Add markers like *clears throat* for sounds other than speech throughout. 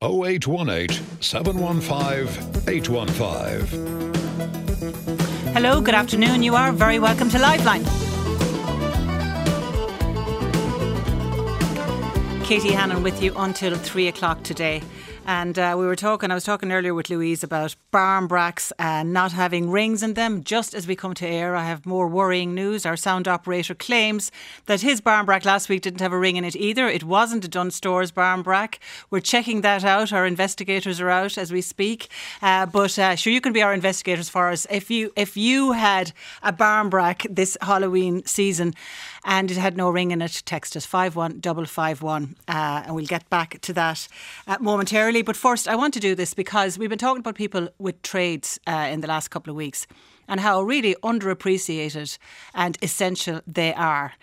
0818 715 815. Hello, good afternoon. You are very welcome to Liveline. Katie Hannon with you until three o'clock today. And uh, we were talking, I was talking earlier with Louise about barmbracks uh, not having rings in them. Just as we come to air, I have more worrying news. Our sound operator claims that his barmbrack last week didn't have a ring in it either. It wasn't a Dunnes Stores barmbrack. We're checking that out. Our investigators are out as we speak. Uh, but uh, sure, you can be our investigators for us. If you, if you had a barmbrack this Halloween season, and it had no ring in it. Text us 51551 uh, and we'll get back to that uh, momentarily. But first, I want to do this because we've been talking about people with trades uh, in the last couple of weeks and how really underappreciated and essential they are.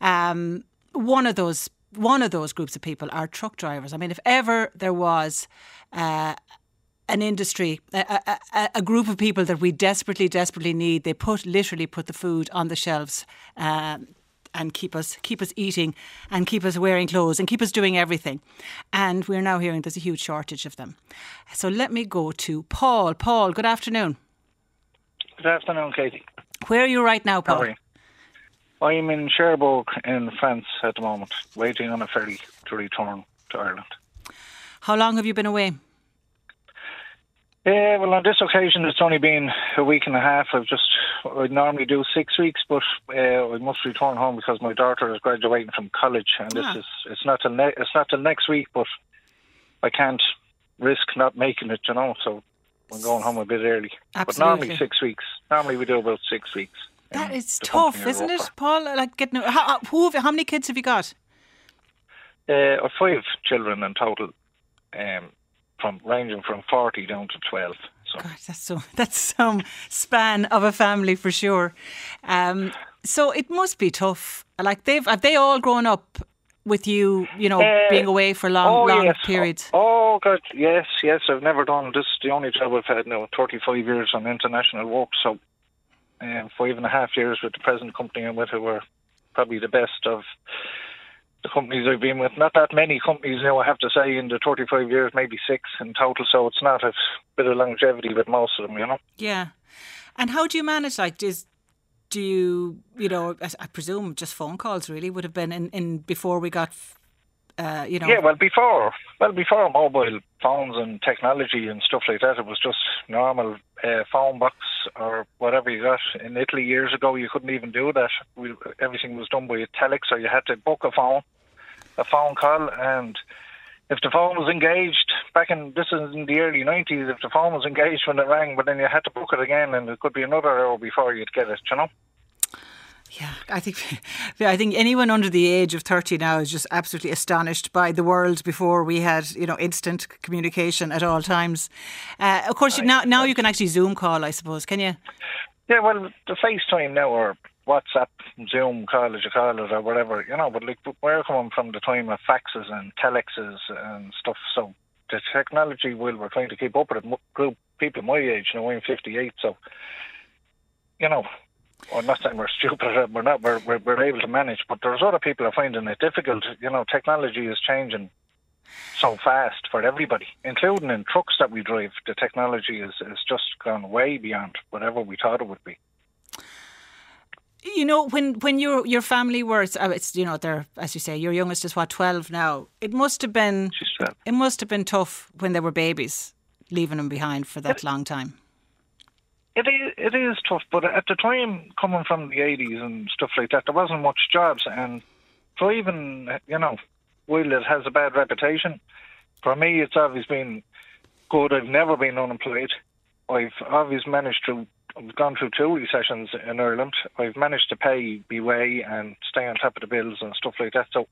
Um, one of those one of those groups of people are truck drivers. I mean, if ever there was uh, an industry, a, a, a, group of people that we desperately, desperately need. They put literally put the food on the shelves. Um, and keep us keep us eating and keep us wearing clothes and keep us doing everything. And we're now hearing there's a huge shortage of them. So let me go to Paul. Paul, good afternoon. Good afternoon, Katie. Where are you right now, Paul? I'm in Cherbourg in France at the moment, waiting on a ferry to return to Ireland. How long have you been away? Yeah, well, on this occasion, it's only been a week and a half. I've just, I normally do six weeks, but uh, I must return home because my daughter is graduating from college, and this ah. is, it's not till ne- it's not till next week, but I can't risk not making it, you know. So I'm going home a bit early. Absolutely. But normally six weeks. Normally we do about six weeks. That is tough, isn't it, Paul? Like getting how, who have, how many kids have you got? Uh, five children in total. Um, from ranging from 40 down to 12. So. God, that's so *laughs* that's some span of a family for sure. Um, so it must be tough. Like they've have they all grown up with you, you know, uh, being away for long oh, long yes. periods. Oh, God, yes, yes. I've never done this. Is The only job I've had now, thirty five years on international work. So, um, five and a half years with the present company I'm with, who were probably the best of the companies I've been with. Not that many companies now, I have to say, in the 35 years, maybe six in total. So it's not a bit of longevity with most of them, you know. Yeah. And how do you manage? Like, is do you, you know, I presume just phone calls really would have been in, in before we got, uh, you know. Yeah, well, before, well, before mobile phones and technology and stuff like that, it was just normal uh, phone box or whatever you got. In Italy years ago, you couldn't even do that. We, everything was done by a telex, or you had to book a phone, a phone call, and if the phone was engaged back in this is in the early nineties, if the phone was engaged when it rang, but then you had to book it again, and it could be another hour before you'd get it. You know. Yeah, I think *laughs* I think anyone under the age of thirty now is just absolutely astonished by the world before we had you know instant communication at all times. Uh, of course, now now you can actually Zoom call, I suppose. Can you? Yeah, well, the FaceTime now or WhatsApp, Zoom call as you call it or whatever, you know. But like we're coming from the time of faxes and telexes and stuff, so the technology will we're trying to keep up with it. Group people my age, you know, I'm 58, so you know I'm not saying we're stupid. We're not. We're, we're, we're able to manage, but there's other people are finding it difficult. You know, technology is changing so fast for everybody, including in trucks that we drive. The technology is is just gone way beyond whatever we thought it would be. You know, when when your your family were, it's, uh, it's you know, they're as you say, your youngest is what twelve now. It must have been. It must have been tough when they were babies, leaving them behind for that it, long time. It is, it is tough, but at the time, coming from the 80s and stuff like that, there wasn't much jobs. And driving, you know, while it has a bad reputation, for me, it's always been good. I've never been unemployed. I've always managed to, I've gone through two recessions in Ireland. I've managed to pay my way and stay on top of the bills and stuff like that. So,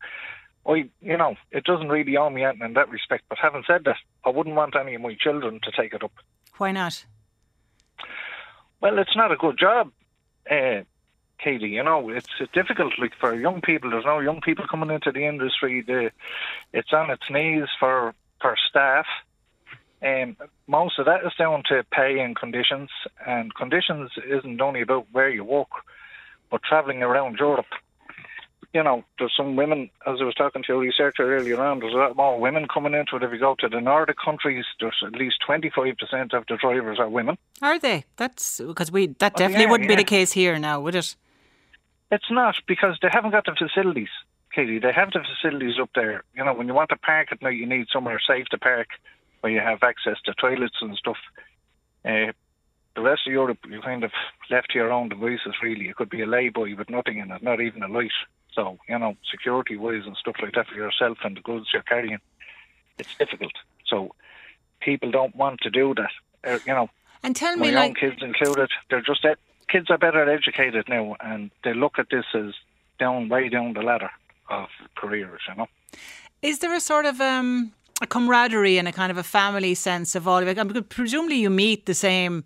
I, you know, it doesn't really owe me anything in that respect. But having said that, I wouldn't want any of my children to take it up. Why not? Well, it's not a good job, uh, Katie. You know, it's difficult. Like for young people, there's no young people coming into the industry. The, it's on its knees for for staff. Um, most of that is down to pay and conditions, and conditions isn't only about where you work, but travelling around Europe. You know, there's some women, as I was talking to a researcher earlier on, there's a lot more women coming into it. If you go to the Nordic countries, there's at least 25% of the drivers are women. Are they? That's because we that definitely yeah, wouldn't be the case here now, would it? It's not because they haven't got the facilities, Katie. They have the facilities up there. You know, when you want to park at night, you need somewhere safe to park where you have access to toilets and stuff. Uh, the rest of Europe, you're kind of left to your own devices, really. It could be a lay-by with nothing in it, not even a light. So, you know, security-wise and stuff like that for yourself and the goods you're carrying, it's difficult. So, people don't want to do that. Uh, you know, And tell my me, own like, kids included, they're just ed- kids are better educated now, and they look at this as down way down the ladder of careers. You know, is there a sort of um, a camaraderie and a kind of a family sense of all of it? Presumably, you meet the same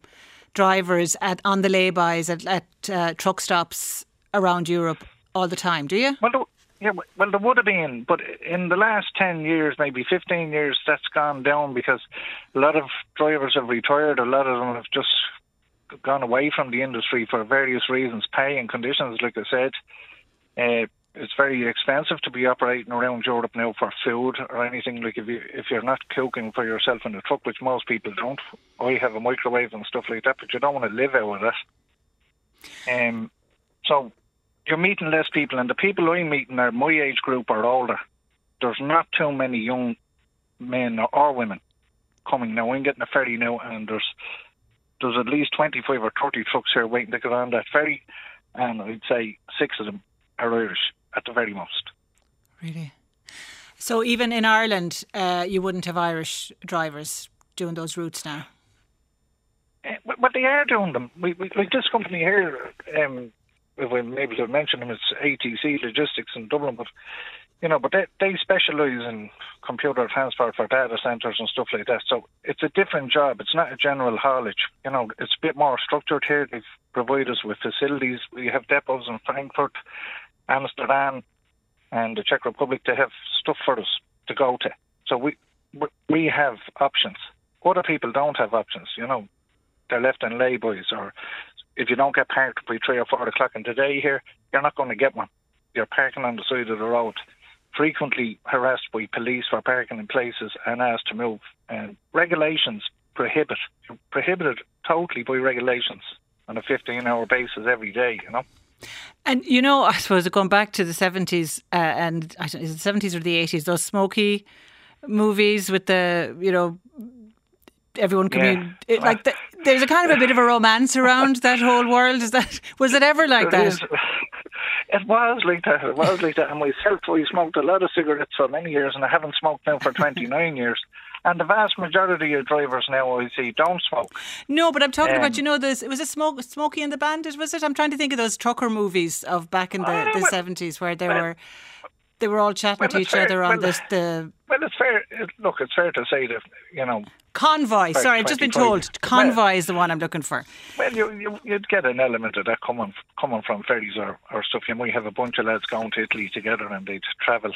drivers at on the laybys at, at uh, truck stops around Europe all the time, do you? well, there, yeah, well, there would have been, but in the last ten years, maybe fifteen years, that's gone down because a lot of drivers have retired. A lot of them have just gone away from the industry for various reasons, pay and conditions. Like I said, uh, it's very expensive to be operating around Europe now for food or anything. Like if you if you're not cooking for yourself in the truck, which most people don't. I have a microwave and stuff like that, but you don't want to live out of that. Um, so you're meeting less people, and the people I'm meeting are my age group or older. There's not too many young men or, women coming now. I'm getting a ferry now, and there's there's at least 25 or 30 trucks here waiting to get on that ferry, and I'd say six of them are Irish at the very most. Really? So even in Ireland, uh, you wouldn't have Irish drivers doing those routes now. Uh, but, but they are doing them. We, we, like this company here, um, if I'm able to mention them, it's ATC Logistics in Dublin, but you know, but they they specialise in computer transport for data centres and stuff like that. So it's a different job. It's not a general haulage. You know, it's a bit more structured here. They've provided us with facilities. We have depots in Frankfurt, Amsterdam, and the Czech Republic to have stuff for us to go to. So we we- have options. Other people don't have options. You know, they're left in laybys, or if you don't get parked by three or four o'clock in the day here, you're not going to get one. You're parking on the side of the road, frequently harassed by police for parking in places and asked to move. And regulations prohibit, you're prohibited totally by regulations on a 15-hour basis every day. You know. And you know, I suppose going back to the seventies uh, and I don't, is it seventies or the eighties? Those smoky movies with the you know everyone commun- it, like the, there's a kind of a bit of a romance around that whole world. Is that was it ever like There that? is- *laughs* It was like that. It was like that. And myself, I smoked a lot of cigarettes for many years, and I haven't smoked now for 29 years. And the vast majority of drivers now I see don't smoke. No, but I'm talking about Um, you know this. It was a smoke, Smokey and the Bandit, was it? I'm trying to think of those trucker movies of back in the Oh, the well- seventies where they well- were they were all chatting well, to each fair- other on well- this the Well, it's fair. Look, it's fair to say that you know. convoy. Sorry, I've just been told convoy is the one I'm looking for. Well, you, you you'd get an element of that coming coming from ferries or, or stuff. You might have a bunch of lads going to Italy together, and they'd travel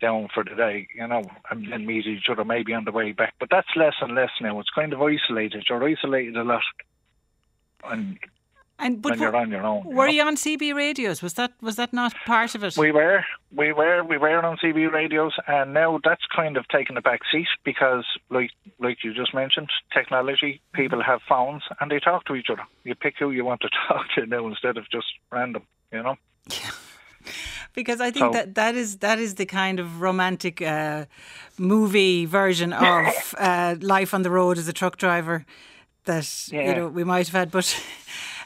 down for the day, you know, and then meet each other maybe on the way back. But that's less and less now. It's kind of isolated. You're isolated a lot, and And but when you're were, on your own. you know. you on CB radios? Was that was that not part of it? We were, we were, we were on CB radios, and now that's kind of taken a back seat because, like, like you just mentioned, technology. People have phones and they talk to each other. You pick who you want to *laughs* talk to now instead of just random. You know. *laughs* because I think So- that that is that is the kind of romantic uh, movie version *laughs* of uh, life on the road as a truck driver that you know we might have had, but.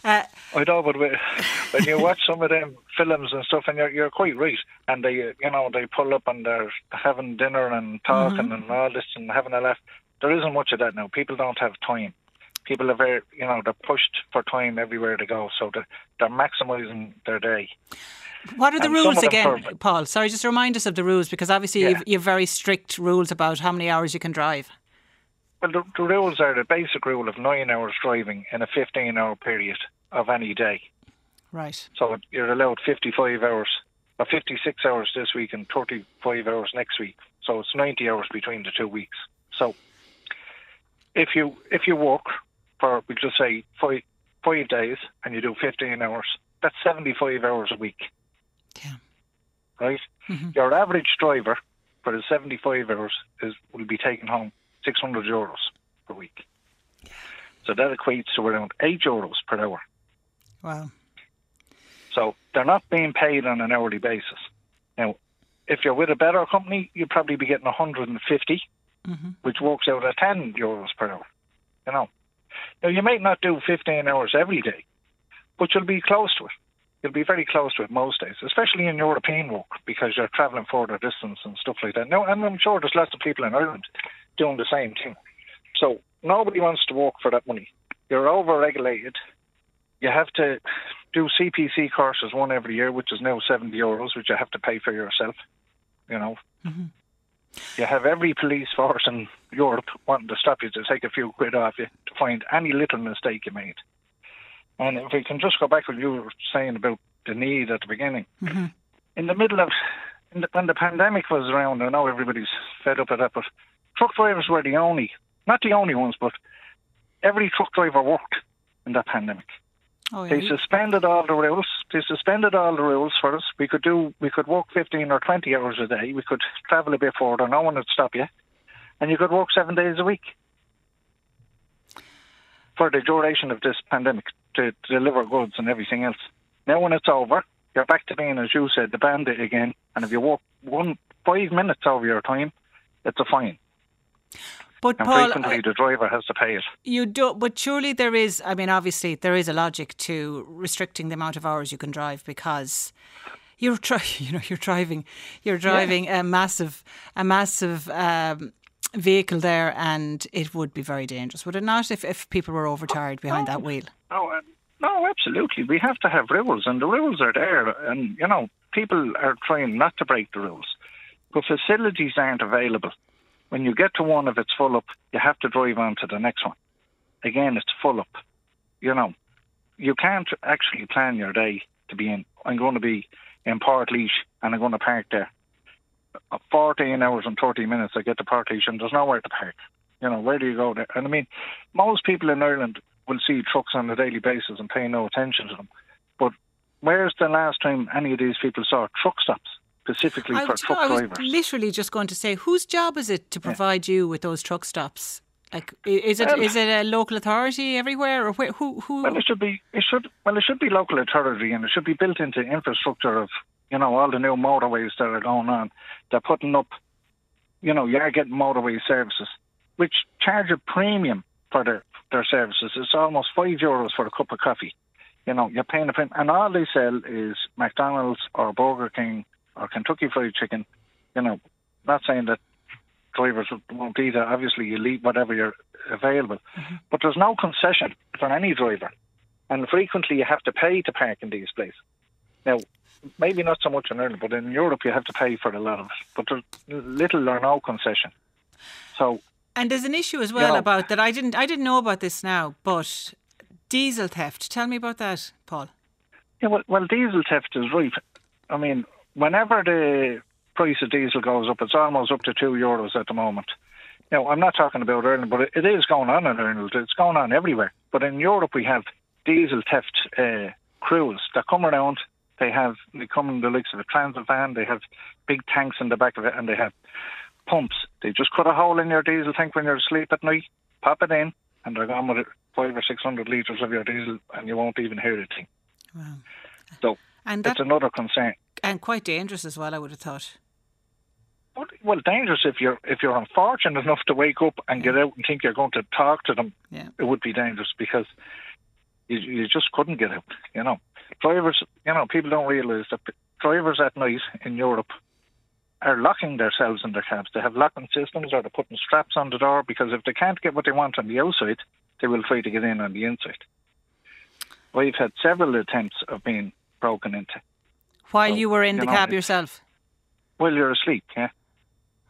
Uh, I know, but when you watch some of them films and stuff, and you're you're quite right, and they you know they pull up and they're having dinner and talking and all this and having a laugh. There isn't much of that now. People don't have time. People are very you know they're pushed for time everywhere they go, so they're, they're maximising their day. What are the And rules again, for- Paul? Sorry, just remind us of the rules because obviously Yeah. you've, you've very strict rules about how many hours you can drive. Well, the, the rules are the basic rule of nine hours driving in a 15 hour period of any day. Right. So you're allowed 55 hours, or 56 hours this week and 35 hours next week. So it's 90 hours between the two weeks. So if you if you work for we just say five five days and you do 15 hours, that's 75 hours a week. Yeah. right? Mm-hmm. Your average driver for the 75 hours is will be taken home 600 euros per week. So that equates to around 8 euros per hour. Wow. So they're not being paid on an hourly basis. Now, if you're with a better company, you'd probably be getting 150, mm-hmm. which works out at 10 euros per hour. You know. Now, you might not do 15 hours every day, but you'll be close to it. You'll be very close to it most days, especially in European work, because you're travelling further distance and stuff like that. Now, and I'm sure there's lots of people in Ireland doing the same thing. So nobody wants to work for that money. You're over-regulated. You have to do CPC courses one every year, which is now 70 euros, which you have to pay for yourself. You know, mm-hmm. you have every police force in Europe wanting to stop you to take a few quid off you to find any little mistake you made. And if we can just go back to what you were saying about the need at the beginning, mm-hmm. in the middle of in the, when the pandemic was around, I know everybody's fed up with that, but truck drivers were the only, not the only ones, but every truck driver worked in that pandemic. Oh. They suspended all the rules. They suspended all the rules for us. We could do, we could work 15 or 20 hours a day. We could travel a bit further. No one would stop you. And you could work seven days a week for the duration of this pandemic to, to deliver goods and everything else. Now when it's over, you're back to being, as you said, the bandit again. And if you work one, five minutes over your time, it's a fine. But And Paul, frequently the driver has to pay it. you do, but surely there is. I mean, obviously there is a logic to restricting the amount of hours you can drive because you're try, *laughs* you know, you're driving, you're driving a massive, a massive. Um, vehicle there and it would be very dangerous would it not if, if people were overtired behind that wheel No, uh, no, absolutely. We have to have rules, and the rules are there. And you know, people are trying not to break the rules, but facilities aren't available. When you get to one, if it's full up, you have to drive on to the next one. Again, it's full up. You know, you can't actually plan your day to be in. I'm going to be in Port and I'm going to park there. Uh, 14 hours and 30 minutes, I get to Port and there's nowhere to park. You know, where do you go there? And I mean, most people in Ireland will see trucks on a daily basis and pay no attention to them. But where's the last time any of these people saw truck stops specifically I, for truck I was drivers? literally just going to say whose job is it to provide you with those truck stops like is it is it a local authority everywhere or where, who who Well, it should be. It should. Well, it should be local authority, and it should be built into infrastructure of you know all the new motorways that are going on. They're putting up. You know, you're getting motorway services, which charge a premium for their their services. It's almost five euros for a cup of coffee. You know, you're paying a premium, and all they sell is McDonald's or Burger King or Kentucky Fried Chicken. You know, not saying that drivers won't eat it. Obviously, you'll eat whatever you're available, mm-hmm. but there's no concession for any driver and frequently you have to pay to park in these places. Now, maybe not so much in Ireland, but in Europe you have to pay for a lot of it. But there's little or no concession. So, and there's an issue as well know- about that I didn't I didn't know about this now but diesel theft tell me about that Paul yeah, well, well, diesel theft is right. I mean, whenever the price of diesel goes up, it's almost up to two euros at the moment. Now, I'm not talking about Ireland, but it, is going on in Ireland. It's going on everywhere. But in Europe, we have diesel theft uh, crews that come around. They have they come in the likes of a transit van. They have big tanks in the back of it, and they have pumps. They just cut a hole in your diesel tank when you're asleep at night, pop it in, and they're gone with it, five or six hundred litres of your diesel, and you won't even hear a thing. wow So and that's another concern. and quite dangerous as well I would have thought Well- Well, dangerous if you're if you're unfortunate enough to wake up and get out and think you're going to talk to them. yeah It would be dangerous because you you just couldn't get out. You know, drivers. You know, people don't realise that drivers at night in Europe are locking themselves in their cabs. They have locking systems, or they're putting straps on the door because if they can't get what they want on the outside, they will try to get in on the inside. We've had several attempts of being broken into while So, you were in you the know, cab yourself while you're asleep. Yeah,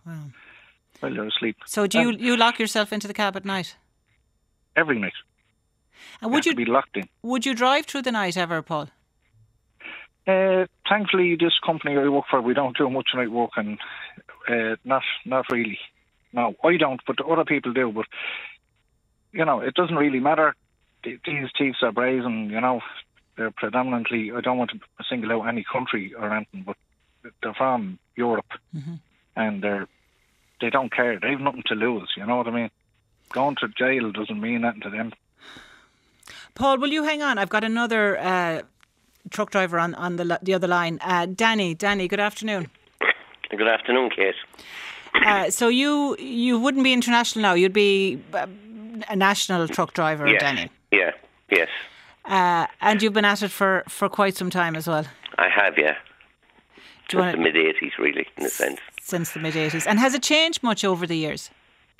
wow while you're asleep. so do you Um, you lock yourself into the cab at night every night. and You would to you be locked in? would you drive through the night ever Paul Uh, thankfully, this company I work for, we don't do much night work, and uh, not not really. No, I don't, but other people do. But you know, it doesn't really matter. These thieves are brazen. You know, they're predominantly. I don't want to single out any country or anything, but they're from Europe, and they're they don't care. They've nothing to lose. You know what I mean? Going to jail doesn't mean anything to them. Paul, will you hang on? I've got another uh, truck driver on, on the, the other line. Uh, Danny, Danny, good afternoon. Good afternoon, Kate. Uh, so you you wouldn't be international now. You'd be uh, a national truck driver, Yes. Danny. Yeah, yes. Uh, and you've been at it for, for quite some time as well. I have, yeah. Do Since the mid 80s, really, in a sense. since the mid eighties? And has it changed much over the years?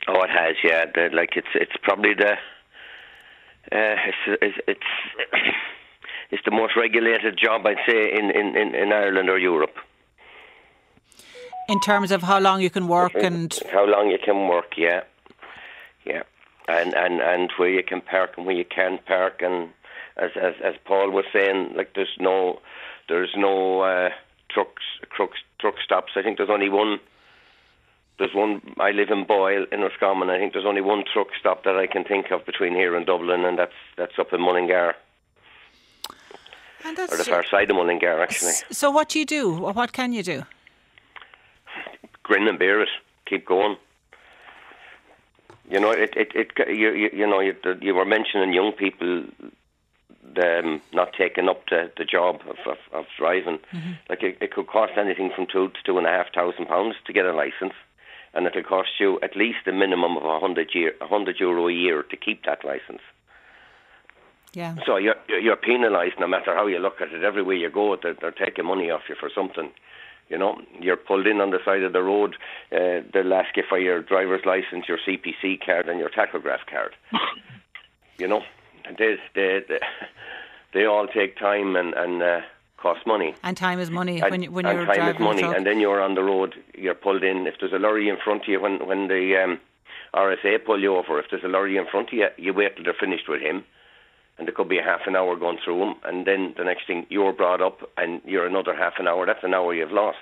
Oh, it has, yeah. The, like, it's it's probably the. Uh, it's, it's it's *clears throat* it's the most regulated job I'd say in, in, in, in Ireland or Europe. In terms of how long you can work and How long you can work, yeah, yeah, and and and where you can park and where you can't park, and as as as Paul was saying, like there's no there's no uh, trucks trucks truck stops. I think there's only one. There's one. I live in Boyle in Roscommon. I think there's only one truck stop that I can think of between here and Dublin, and that's that's up in Mullingar and or the far side of Mullingar, actually. so. What do you do? What can you do? grin and bear it. Keep going. You know, it, it, it you, you, you know, you, you were mentioning young people um, not taking up the, the job of, of, of driving. Like it, it could cost anything from two to two and a half thousand pounds to get a license, and it'll cost you at least a minimum of a hundred year, a hundred euro a year to keep that license. Yeah. So you're you're penalised no matter how you look at it. Everywhere you go, they're, they're taking money off you for something. You know, you're pulled in on the side of the road. Uh, they'll ask you for your driver's license, your CPC card, and your tachograph card. *laughs* you know, they they they, *laughs* they all take time and and uh, cost money. And time is money And, when you, when and you're time driving is money, and then you're on the road. You're pulled in. If there's a lorry in front of you, when when the um, RSA pull you over, if there's a lorry in front of you, you wait till they're finished with him, and there could be a half an hour going through him, and then the next thing you're brought up, and you're another half an hour. That's an hour you've lost.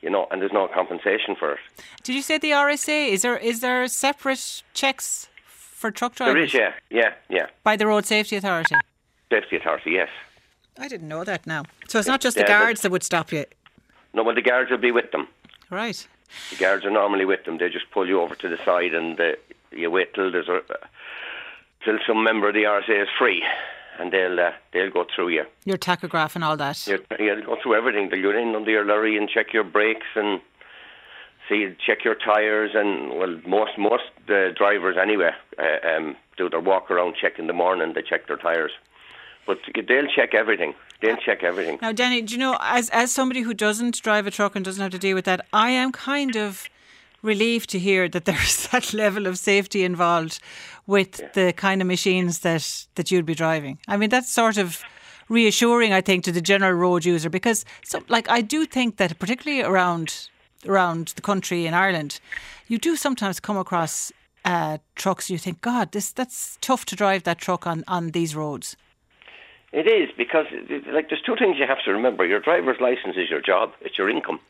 You know, and there's no compensation for it. Did you say the RSA? Is there is there separate checks for truck drivers There is, yeah, yeah, yeah. by the Road Safety Authority? Safety authority, yes. I didn't know that now. So it's not just the Yeah, but- guards that would stop you, No, well, the guards will be with them. right? The guards are normally with them. They just pull you over to the side, and uh, you wait till there's a till some member of the RSA is free, and they'll uh, they'll go through you. Your tachograph and all that. You will go through everything. They'll go in under your lorry and check your brakes and see check your tires and well, most most uh, drivers anyway uh, um, do their walk around check in the morning. They check their tires, but they'll check everything. They'll check everything. Now, Danny, do you know, as as somebody who doesn't drive a truck and doesn't have to deal with that, I am kind of relieved to hear that there's *laughs* that level of safety involved with the kind of machines that that you'd be driving. I mean, that's sort of reassuring, I think, to the general road user because, so, like, I do think that particularly around around the country in Ireland, you do sometimes come across uh, trucks. You think, God, this that's tough to drive that truck on on these roads. It is because like there's two things you have to remember. Your driver's license is your job. It's your income.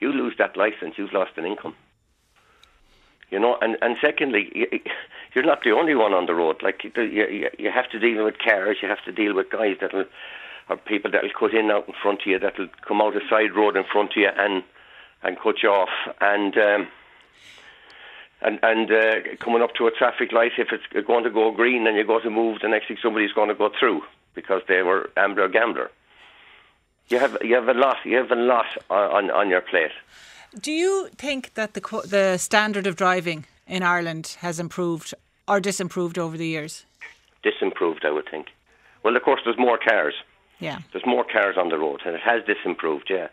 You lose that license, you've lost an income. You know, and and secondly, you're not the only one on the road. Like you, you, you have to deal with cars. You have to deal with guys that'll or people that'll cut in out in front of you. That'll come out a side road in front of you and and cut you off. And um, and and uh, coming up to a traffic light, if it's going to go green and you go to move, the next thing somebody's going to go through because they were amber gambler. You have you have a lot you have a lot on on, on your plate. Do you think that the the standard of driving in Ireland has improved or disimproved over the years? Disimproved, I would think. Well, of course, there's more cars. Yeah. There's more cars on the road, and it has disimproved, yeah.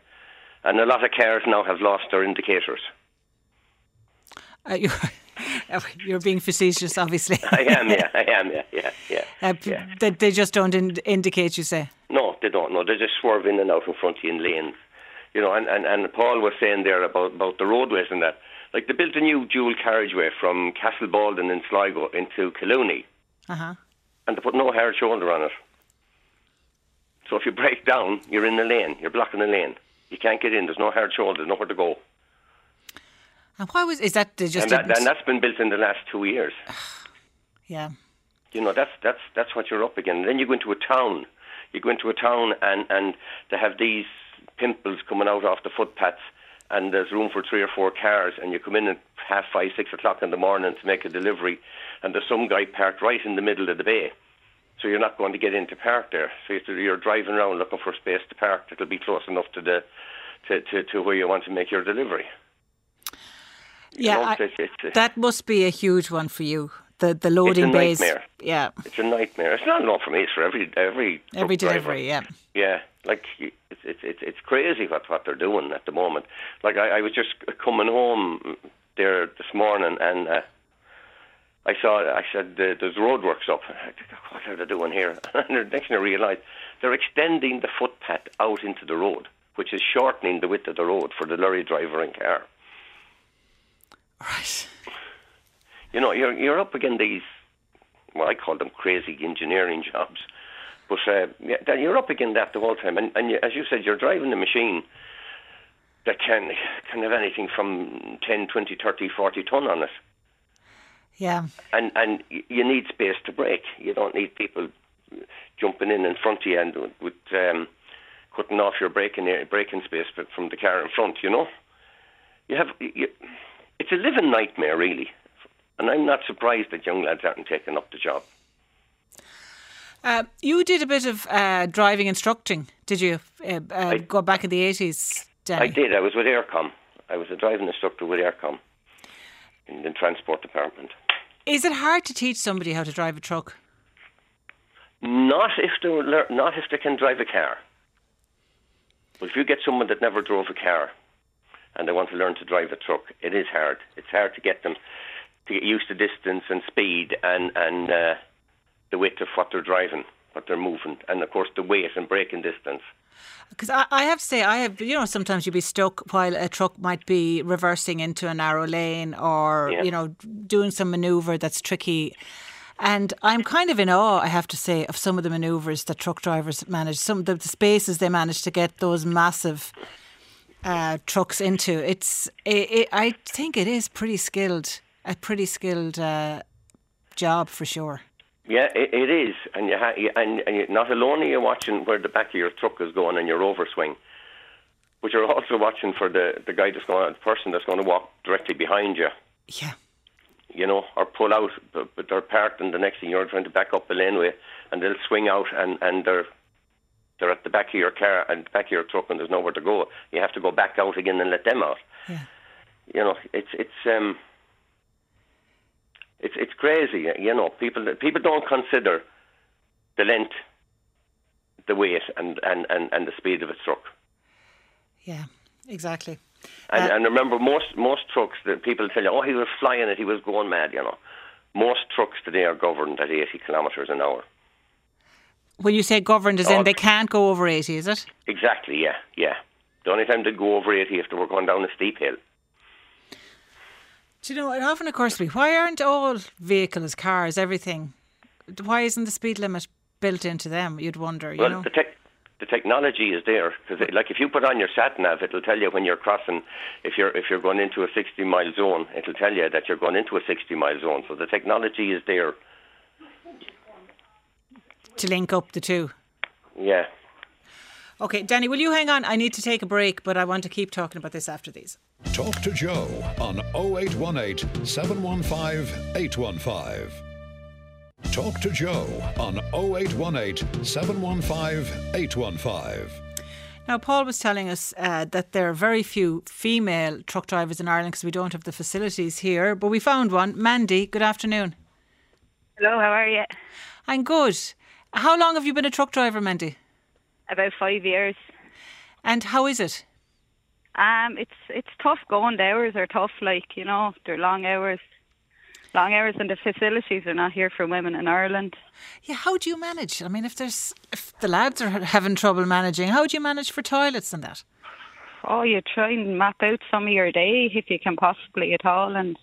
And a lot of cars now have lost their indicators. Uh, you're, *laughs* you're being facetious, obviously. *laughs* I am, yeah, I am, yeah, yeah, yeah. *laughs* Uh, yeah. They, they just don't in- indicate, you say. No, they don't. No, they just swerve in and out in front of you in lanes. You know, and, and, and Paul was saying there about, about the roadways and that. Like they built a new dual carriageway from Castle Baldwin in Sligo into Collooney, Uh huh. and they put no hard shoulder on it. So if you break down, you're in the lane. You're blocking the lane. You can't get in. There's no hard shoulder. Nowhere to go. And why was is that just And, that, and that's been built in the last two years. *sighs* yeah. You know, that's that's that's what you're up against. And then you go into a town. You go into a town and and they have these pimples coming out off the footpaths, and there's room for three or four cars, and you come in at half five, six o'clock in the morning to make a delivery, and there's some guy parked right in the middle of the bay. So you're not going to get into park there. So you're driving around looking for space to park that'll be close enough to the to, to, to where you want to make your delivery. You yeah, I, it's, it's, that must be a huge one for you. The the loading bays. Nightmare. Yeah, it's a nightmare. It's not enough for me. It's for every every every delivery. Driver. Yeah, yeah. Like it's it's it's it's crazy what what they're doing at the moment. Like I, I was just coming home there this morning and. Uh, I saw, I said, there's roadworks up. What are they doing here? *laughs* And next thing I realised, they're extending the footpath out into the road, which is shortening the width of the road for the lorry driver and car. Right. You know, you're you're up against these, well, I call them crazy engineering *laughs* jobs, but uh, yeah, you're up against that the whole time. And, and you, as you said, you're driving the machine that can can have anything from 10, 20, 30, 40 ton on it. Yeah. And and you need space to brake. You don't need people jumping in in front of you and with um, cutting off your braking braking space from the car in front. You know, you have you, it's a living nightmare really, and I'm not surprised that young lads aren't taking up the job. Uh, you did a bit of uh, driving instructing, did you? Uh, uh I, go back in the eighties, I did. I was with Eircom. I was a driving instructor with Eircom in the transport department. Is it hard to teach somebody how to drive a truck? Not if they not if they can drive a car. But if you get someone that never drove a car and they want to learn to drive a truck, it is hard. It's hard to get them to get used to distance and speed and and uh, the width of what they're driving, what they're moving, and of course the weight and braking distance. Because I, I have to say, I have, you know, sometimes you'd be stuck while a truck might be reversing into a narrow lane or, yeah. you know, doing some maneuver that's tricky. And I'm kind of in awe, I have to say, of some of the manoeuvres that truck drivers manage, some of the, the spaces they manage to get those massive uh, trucks into. It's, it, it, I think it is pretty skilled, a pretty skilled uh, job for sure. Yeah, it, it is, and you ha- and, and you, not alone are you watching where the back of your truck is going and your overswing, but you're also watching for the the guy that's going, the person that's going to walk directly behind you. Yeah. You know, or pull out, but, but they're parked, and the next thing you're trying to back up the laneway, and they'll swing out, and and they're they're at the back of your car and the back of your truck, and there's nowhere to go. You have to go back out again and let them out. Yeah. You know, it's it's um it's it's crazy, you know. People people don't consider the length, the weight, and and and, and the speed of a truck. Yeah, exactly. And, uh, and remember, most most trucks that people tell you, oh, he was flying it, he was going mad, you know. Most trucks today are governed at 80 kilometres an hour. When you say governed, as oh, in they can't go over 80, is it? Exactly, yeah, yeah. The only time they'd go over 80 if they were going down a steep hill. Do you know, it often occurs to me, why aren't all vehicles, cars, everything, why isn't the speed limit built into them? You'd wonder, you well, know. The, te- the technology is there because, like, if you put on your sat nav, it'll tell you when you're crossing. If you're if you're going into a 60 mile zone, it'll tell you that you're going into a 60 mile zone. So the technology is there to link up the two. Yeah. Okay, Danny, will you hang on? I need to take a break, but I want to keep talking about this after these. Talk to Joe on 0818 715 815. Talk to Joe on 0818 715 815. Now, Paul was telling us uh, that there are very few female truck drivers in Ireland because we don't have the facilities here, but we found one. Mandy, good afternoon. Hello, how are you? I'm good. How long have you been a truck driver, Mandy? About five years. And how is it? Um, it's it's tough going. The hours are tough. Like you know, they're long hours, long hours, and the facilities are not here for women in Ireland. Yeah, how do you manage? I mean, if there's if the lads are having trouble managing, how do you manage for toilets and that? Oh, you try and map out some of your day if you can possibly at all, and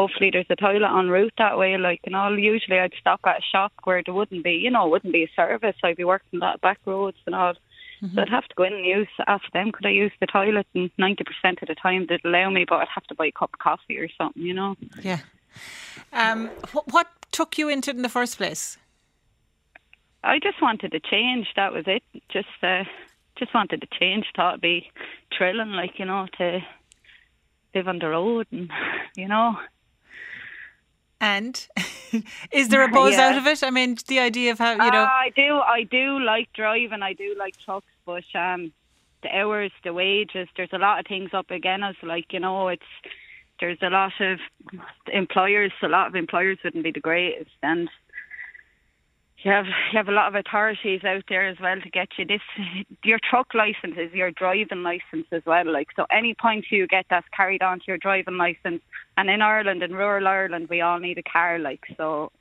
hopefully there's a toilet en route that way. Like you know, usually I'd stop at a shop where there wouldn't be, you know, wouldn't be a service. I'd be working that back roads and all. Mm-hmm. So I'd have to go in and use ask them could I use the toilet and ninety percent of the time they'd allow me but I'd have to buy a cup of coffee or something, you know. Yeah. Um what, what took you into it in the first place? I just wanted to change, that was it. Just uh just wanted to change. Thought it'd be thrilling, like you know, to live on the road and *laughs* you know. And *laughs* is there a *laughs* buzz Yeah. out of it? I mean, the idea of how you know. Uh, I do, I do like driving. I do like trucks, but um, the hours, the wages, there's a lot of things up again. Us like you know, it's there's a lot of employers. A lot of employers wouldn't be the greatest, and you have you have a lot of authorities out there as well to get you this. Your truck license is your driving license as well. Like so, any points you get that's carried on to your driving license. And in Ireland, in rural Ireland, we all need a car. Like so,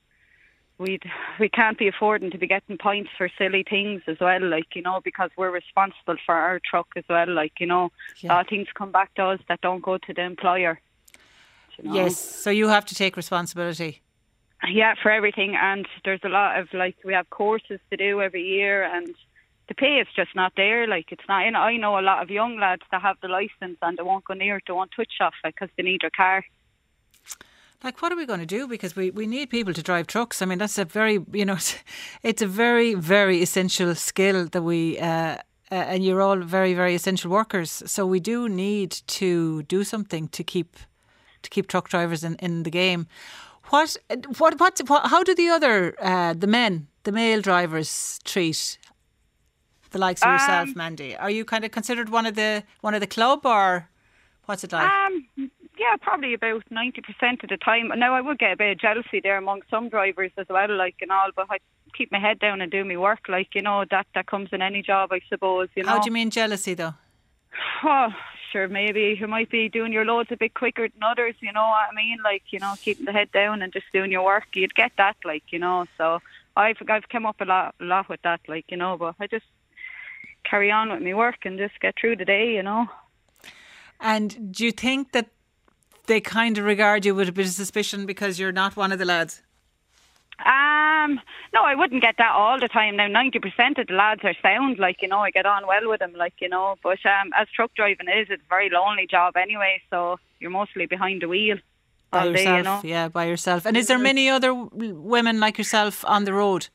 we we can't be affording to be getting points for silly things as well. Like you know, because we're responsible for our truck as well. Like you know, Yeah. a lot of things come back to us that don't go to the employer. you know. Yes, so you have to take responsibility. Yeah, for everything. And there's a lot of like we have courses to do every year, and the pay is just not there. Like it's not. Know, I know a lot of young lads that have the license and they won't go near it, they won't touch off it because they need a car. Like, what are we going to do? Because we, we need people to drive trucks. I mean, that's a very, you know, *laughs* it's a very, very essential skill that we, uh, uh, and you're all very, very essential workers. So we do need to do something to keep to keep truck drivers in, in the game. What, what, what, what how do the other, uh, the men, the male drivers treat the likes of yourself, Um, Mandy? Are you kind of considered one of the one of the club, or what's it like? Um, yeah, probably about ninety percent of the time. Now I would get a bit of jealousy there among some drivers as well, like and all. But I keep my head down and do my work, like you know that that comes in any job, I suppose. You know. How do you mean jealousy, though? Oh, sure, maybe you might be doing your loads a bit quicker than others, you know what I mean? Like, you know, keeping the head down and just doing your work. You'd get that, like, you know. So I've I've come up a lot a lot with that, like, you know, but I just carry on with my work and just get through the day, you know. And do you think that they kind of regard you with a bit of suspicion because you're not one of the lads? Um, no, I wouldn't get that all the time. Now, ninety percent of the lads are sound, like you know, I get on well with them, like you know. But um, as truck driving is, it's a very lonely job anyway. So you're mostly behind the wheel By all day, yourself, you know. yeah, by yourself. And is there many other women like yourself on the road?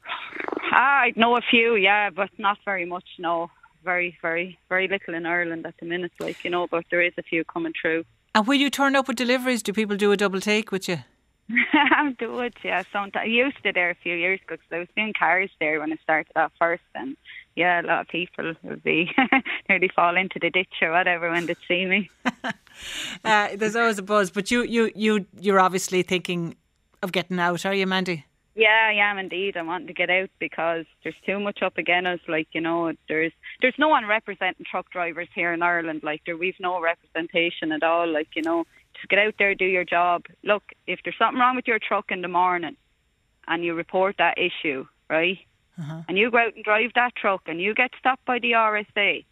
Ah, I know a few, yeah, but not very much. No, very, very, very little in Ireland at the minute, like you know. But there is a few coming through. And when you turn up with deliveries, do people do a double take with you? Do it, yeah. Sometimes I used to there a few years ago 'cause I was doing cars there when I started off first, and yeah, a lot of people would be *laughs* nearly fall into the ditch or whatever when they see me. *laughs* Uh, there's always a buzz, but you, you, you, you're obviously thinking of getting out, are you, Mandy? Yeah, I am indeed. I want to get out because there's too much up against us. Like you know, there's there's no one representing truck drivers here in Ireland. Like there, we've no representation at all. Like you know, just get out there, do your job. Look, if there's something wrong with your truck in the morning, and you report that issue, right, uh-huh. and you go out and drive that truck, and you get stopped by the RSA,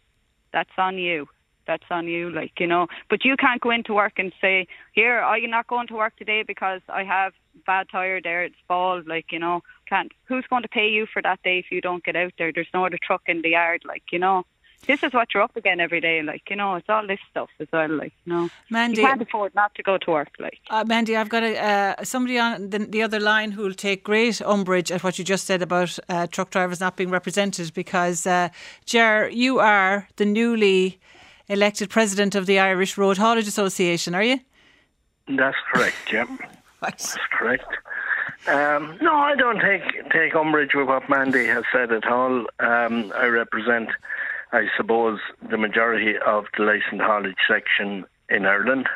that's on you. That's on you, like you know. But you can't go into work and say, "Here, I'm not going to work today because I have bad tire there. It's bald." Like you know, can't. Who's going to pay you for that day if you don't get out there? There's no other truck in the yard, like you know. This is what you're up again every day, like you know. It's all this stuff as well, like you know. Mandy, You can't afford not to go to work, like. Uh, Mandy, I've got a, uh, somebody on the, the other line who will take great umbrage at what you just said about uh, truck drivers not being represented because, uh, Ger, you are the newly elected president of the Irish Road Haulage Association, are you? That's correct, Jim. *laughs* Right. That's correct. Um, no, I don't take take umbrage with what Mandy has said at all. Um, I represent, I suppose, the majority of the licensed haulage section in Ireland,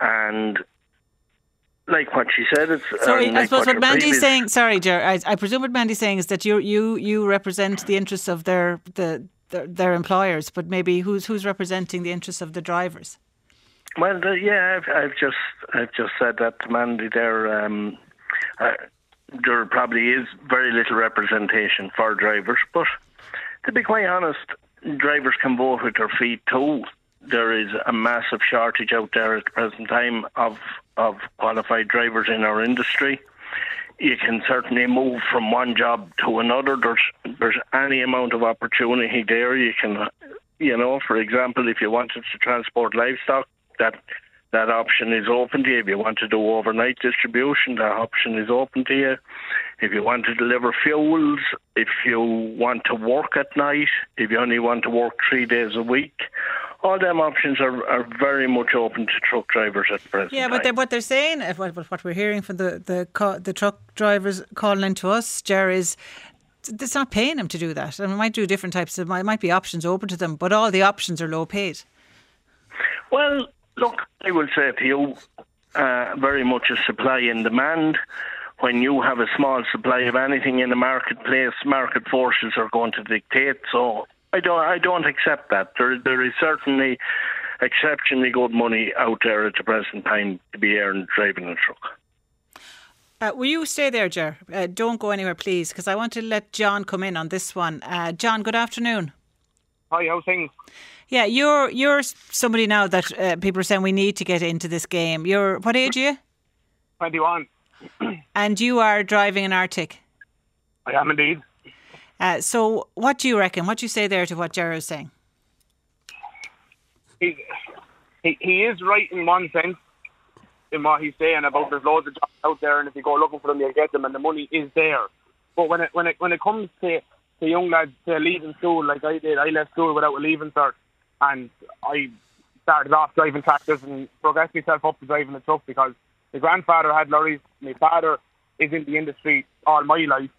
and like what she said, it's uh, I suppose what your Mandy's saying, sorry, Ger, I, I presume what Mandy's saying is that you you you represent the interests of their the their, their employers, but maybe who's who's representing the interests of the drivers? Well, the, yeah, I've, I've just I've just said that to Mandy there. Um, uh, there probably is very little representation for drivers, but to be quite honest, drivers can vote with their feet too. There is a massive shortage out there at the present time of of qualified drivers in our industry. You can certainly move from one job to another. There's there's any amount of opportunity there. You can, you know, for example, if you wanted to transport livestock, that that option is open to you. If you want to do overnight distribution, that option is open to you. If you want to deliver fuels, if you want to work at night, if you only want to work three days a week, all them options are, are very much open to truck drivers at present. Yeah, but they're, what they're saying, uh, what, what we're hearing from the the the truck drivers calling into us, Jerry, is it's not paying them to do that. And we might do different types of, it might be options open to them, but all the options are low paid. Well, look, I will say to you, uh, very much a supply and demand. When you have a small supply of anything in the marketplace, market forces are going to dictate. So I don't, I don't accept that. There, there is certainly exceptionally good money out there at the present time to be earned driving a truck. Uh, will you stay there, Ger? Uh, don't go anywhere, please, because I want to let John come in on this one. Uh, John, good afternoon. Hi, how's things? Yeah, you're you're somebody now that uh, people are saying we need to get into this game. You're what age are you? Twenty-one. *clears throat* and you are driving an artic. I am indeed. Uh, so, what do you reckon? What do you say there to what Jared is saying? He, he he is right in one sense in what he's saying about there's loads of jobs out there, and if you go looking for them, you'll get them, and the money is there. But when it when it when it comes to to young lads to leaving school, like I did, I left school without a leaving cert, and I started off driving tractors and progressed myself up to driving a truck because my grandfather had lorries, my father is in the industry all my life,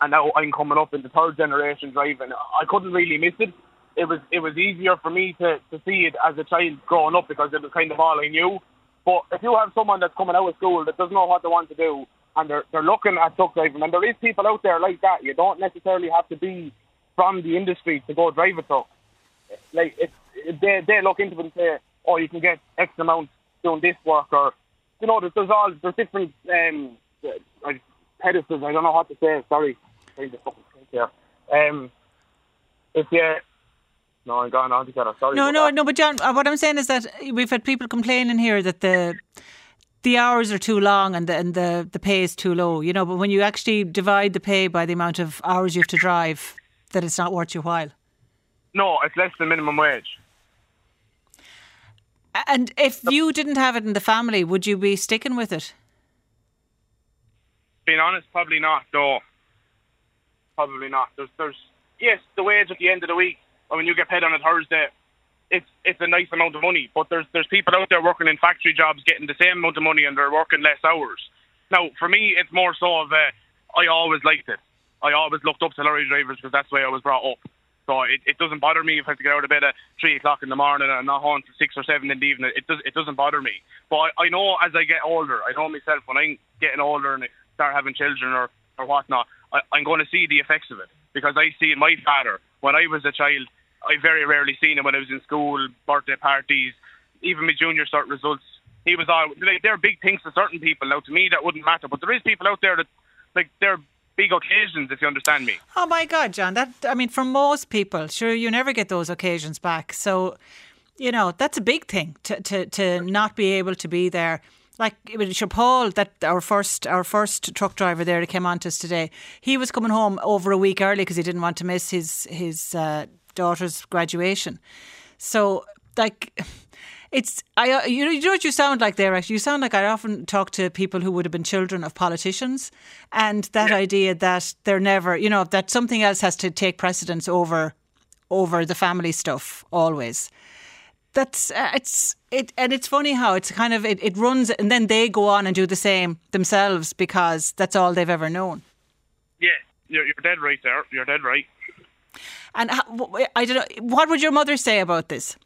and now I'm coming up in the third generation driving. I couldn't really miss it. It was it was easier for me to, to see it as a child growing up because it was kind of all I knew. But if you have someone that's coming out of school that doesn't know what they want to do and they're they're looking at truck driving, and there is people out there like that. You don't necessarily have to be from the industry to go drive a truck. Like if they they look into it and say, oh, you can get X amount doing this work, or you know, there's, there's all there's different um like pedestals. I don't know what to say. Sorry, trying to fucking think here. Um, if you no, I'm gone altogether. Sorry. No, no, that. no. But John, uh, what I'm saying is that we've had people complaining here that the the hours are too long and the and the, the pay is too low. You know, but when you actually divide the pay by the amount of hours you have to drive, that it's not worth your while. No, it's less than minimum wage. And if you didn't have it in the family, would you be sticking with it? Being honest, probably not. No, probably not. There's, there's, yes, the wage at the end of the week, or when you get paid on a Thursday, it's it's a nice amount of money. But there's there's people out there working in factory jobs getting the same amount of money and they're working less hours. Now, for me, it's more so of uh, I always liked it. I always looked up to lorry drivers because that's the way I was brought up. So it, it doesn't bother me if I have to get out of bed at three o'clock in the morning and not home till six or seven in the evening. It does it doesn't bother me. But I, I know as I get older, I know myself when I'm getting older and I start having children or or whatnot, I, I'm going to see the effects of it because I see my father when I was a child. I very rarely seen him when I was in school, birthday parties, even my junior cert results. He was all like they're big things to certain people. Now to me that wouldn't matter, but there is people out there that like they're big occasions if you understand me. Oh my God, John! That I mean, for most people, sure, you never get those occasions back. So, you know, that's a big thing to to to not be able to be there. Like sure, Paul, that our first our first truck driver there that came on to us today, he was coming home over a week early because he didn't want to miss his his uh, daughter's graduation. So, like, it's I you know you know what you sound like there. Actually, you sound like I often talk to people who would have been children of politicians, and that yeah. idea that they're never, you know, that something else has to take precedence over over the family stuff always. That's uh, it's it and it's funny how it's kind of it, it runs and then they go on and do the same themselves because that's all they've ever known. Yeah, you're, you're dead right there. You're dead right. And how, I don't know. What would your mother say about this?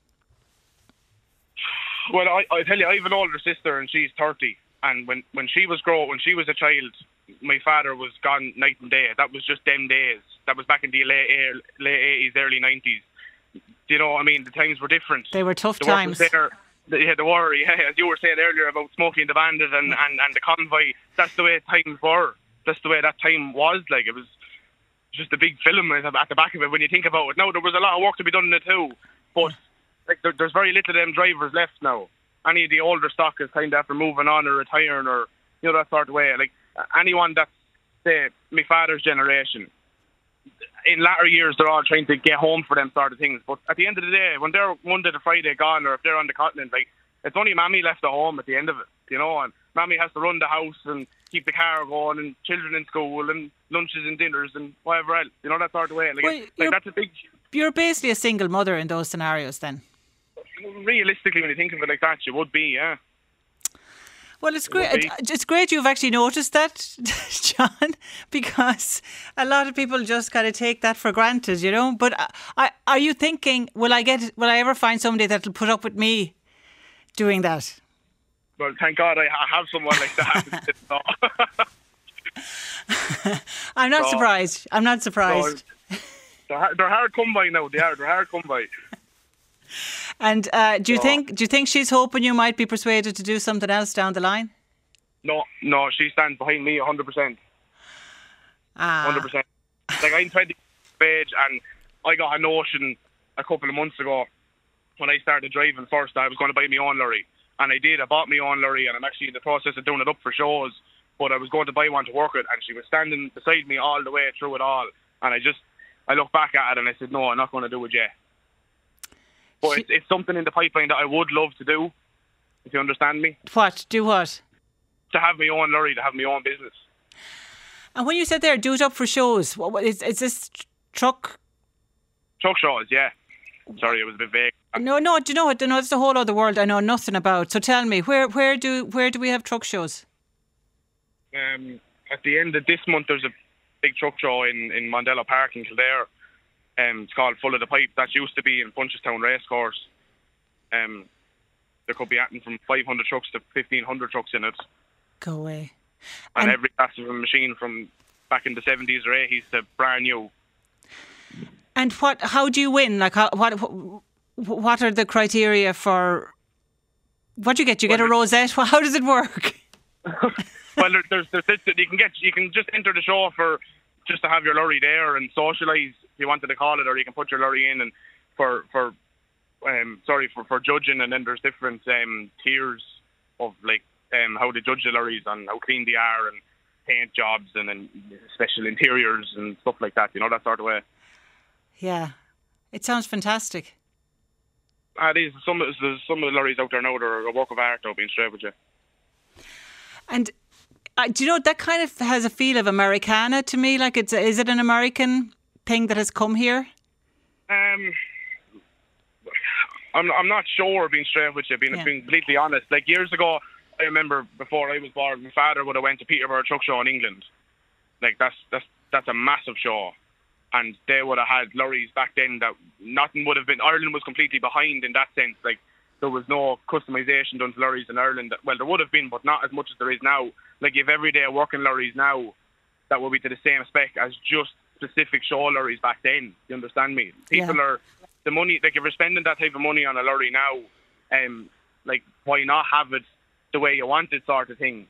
Well, I, I tell you, I have an older sister, and she's thirty. And when when she was grow, when she was a child, my father was gone night and day. That was just them days. That was back in the late late eighties, early nineties. You know, I mean, the times were different. They were tough the times. There, yeah, the war, *laughs* yeah, as you were saying earlier about Smokey and the Bandit and, and, and the convoy. That's the way times were. That's the way that time was. Like it was just a big film at the back of it when you think about it. Now there was a lot of work to be done in it too, but like there, there's very little of them drivers left now. Any of the older stock is kind of after moving on or retiring or you know that sort of way. Like anyone that's say my father's generation, in latter years they're all trying to get home for them sort of things. But at the end of the day, when they're Monday to Friday gone, or if they're on the continent, like it's only mammy left at home at the end of it, you know, and mammy has to run the house and keep the car going and children in school and lunches and dinners and whatever else, you know, that sort of way. Like, Well, like that's a big, You're basically a single mother in those scenarios then. Realistically, when you think of it like that, you would be, yeah. Well, it's great. It's great you've actually noticed that, *laughs* John, because a lot of people just kind of take that for granted, you know. But I, I, are you thinking, will I get, will I ever find somebody that'll put up with me doing that? Well, thank God I have someone like that. *laughs* *laughs* I'm not So- surprised. I'm not surprised. they're, they're hard come by now. They are. They're hard come by. And uh, do you So- think, do you think she's hoping you might be persuaded to do something else down the line? No, no, she stands behind me 100%. Ah, hundred percent. Like I'm twenty of age, and I got a notion a couple of months ago when I started driving first. I was going to buy my own lorry, and I did. I bought my own lorry, and I'm actually in the process of doing it up for shows. But I was going to buy one to work it, and she was standing beside me all the way through it all. And I just, I looked back at it and I said, no, I'm not going to do it yet. But it's, it's something in the pipeline that I would love to do, if you understand me. what? Do what? To have my own lorry, to have my own business. And when you said there, do it up for shows. What, what is, is this tr- truck? Truck shows, yeah. Sorry, it was a bit vague. No, no. Do you know what? No, it's a whole other world I know nothing about. So tell me, where, where do, where do we have truck shows? um, at the end of this month, there's a big truck show in, in Mondello Park in Kildare. Um, it's called Full of the Pipe. That used to be in Punchestown Racecourse. Um, there could be anything from 500 trucks to 1,500 trucks in it. Go away. And, And- every class of a machine from back in the 70s or 80s to brand new. And what? How do you win? Like, how, what? What are the criteria for? What do you get? Do you get a rosette? *laughs* Well. How does it work? *laughs* well, there, there's, there's, this- you can get you can just enter the show for just to have your lorry there and socialise if you wanted to call it, or you can put your lorry in and for for um sorry for for judging, and then there's different um tiers of like um how they judge the lorries and how clean they are and paint jobs and then special interiors and stuff like that. You know that sort of way. Yeah, it sounds fantastic. Ah, these some of there's some of the lorries out there now that are a work of art. Though being straight with you. And uh, do you know that kind of has a feel of Americana to me? Like, it's is it an American thing that has come here? Um, I'm I'm not sure. Being straight with you, being Yeah. being completely honest. Like years ago, I remember before I was born, my father would have went to Peterborough Truck Show in England. Like that's that's that's a massive show, and they would have had lorries back then that nothing would have been. Ireland was completely behind in that sense. Like there was no customization done to lorries in Ireland. Well, there would have been, but not as much as there is now. Like you've everyday working lorries now that will be to the same spec as just specific show lorries back then. You understand me? People Yeah. are the money like if you're spending that type of money on a lorry now, um, like why not have it the way you want it, sort of thing.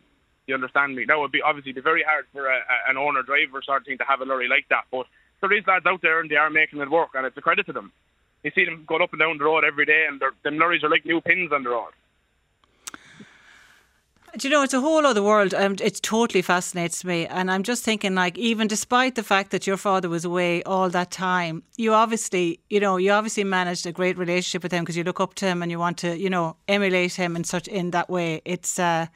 You understand me? Now it'd be obviously be very hard for a, a, an owner driver sort of thing to have a lorry like that, but there is lads out there and they are making it work, and it's a credit to them. You see them going up and down the road every day, and them lorries are like new pins on the road. Do you know, it's a whole other world. Um, it totally fascinates me. And I'm just thinking, like, even despite the fact that your father was away all that time, you obviously, you know, you obviously managed a great relationship with him because you look up to him and you want to, you know, emulate him in such in that way. It's, uh,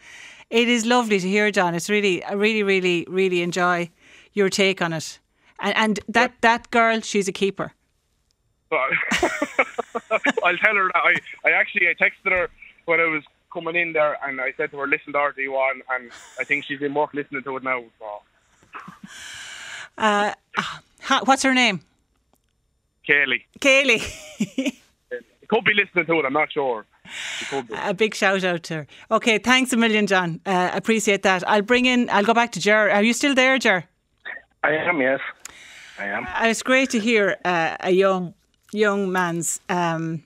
it is lovely to hear, John. It's really, I really, really, really enjoy your take on it. And, and that, that girl, she's a keeper. But *laughs* I'll tell her that I, I actually I texted her when I was coming in there and I said to her, listen to RT1 and I think she's in work listening to it now. So Uh, what's her name? Kaylee. Kaylee. *laughs* Could be listening to it, I'm not sure. She could be. A big shout out to her. Okay, thanks a million, John. Uh, appreciate that. I'll bring in. I'll go back to Jer. Are you still there, Jer? I am, yes. I am. Uh, It's great to hear uh, a young young man's um,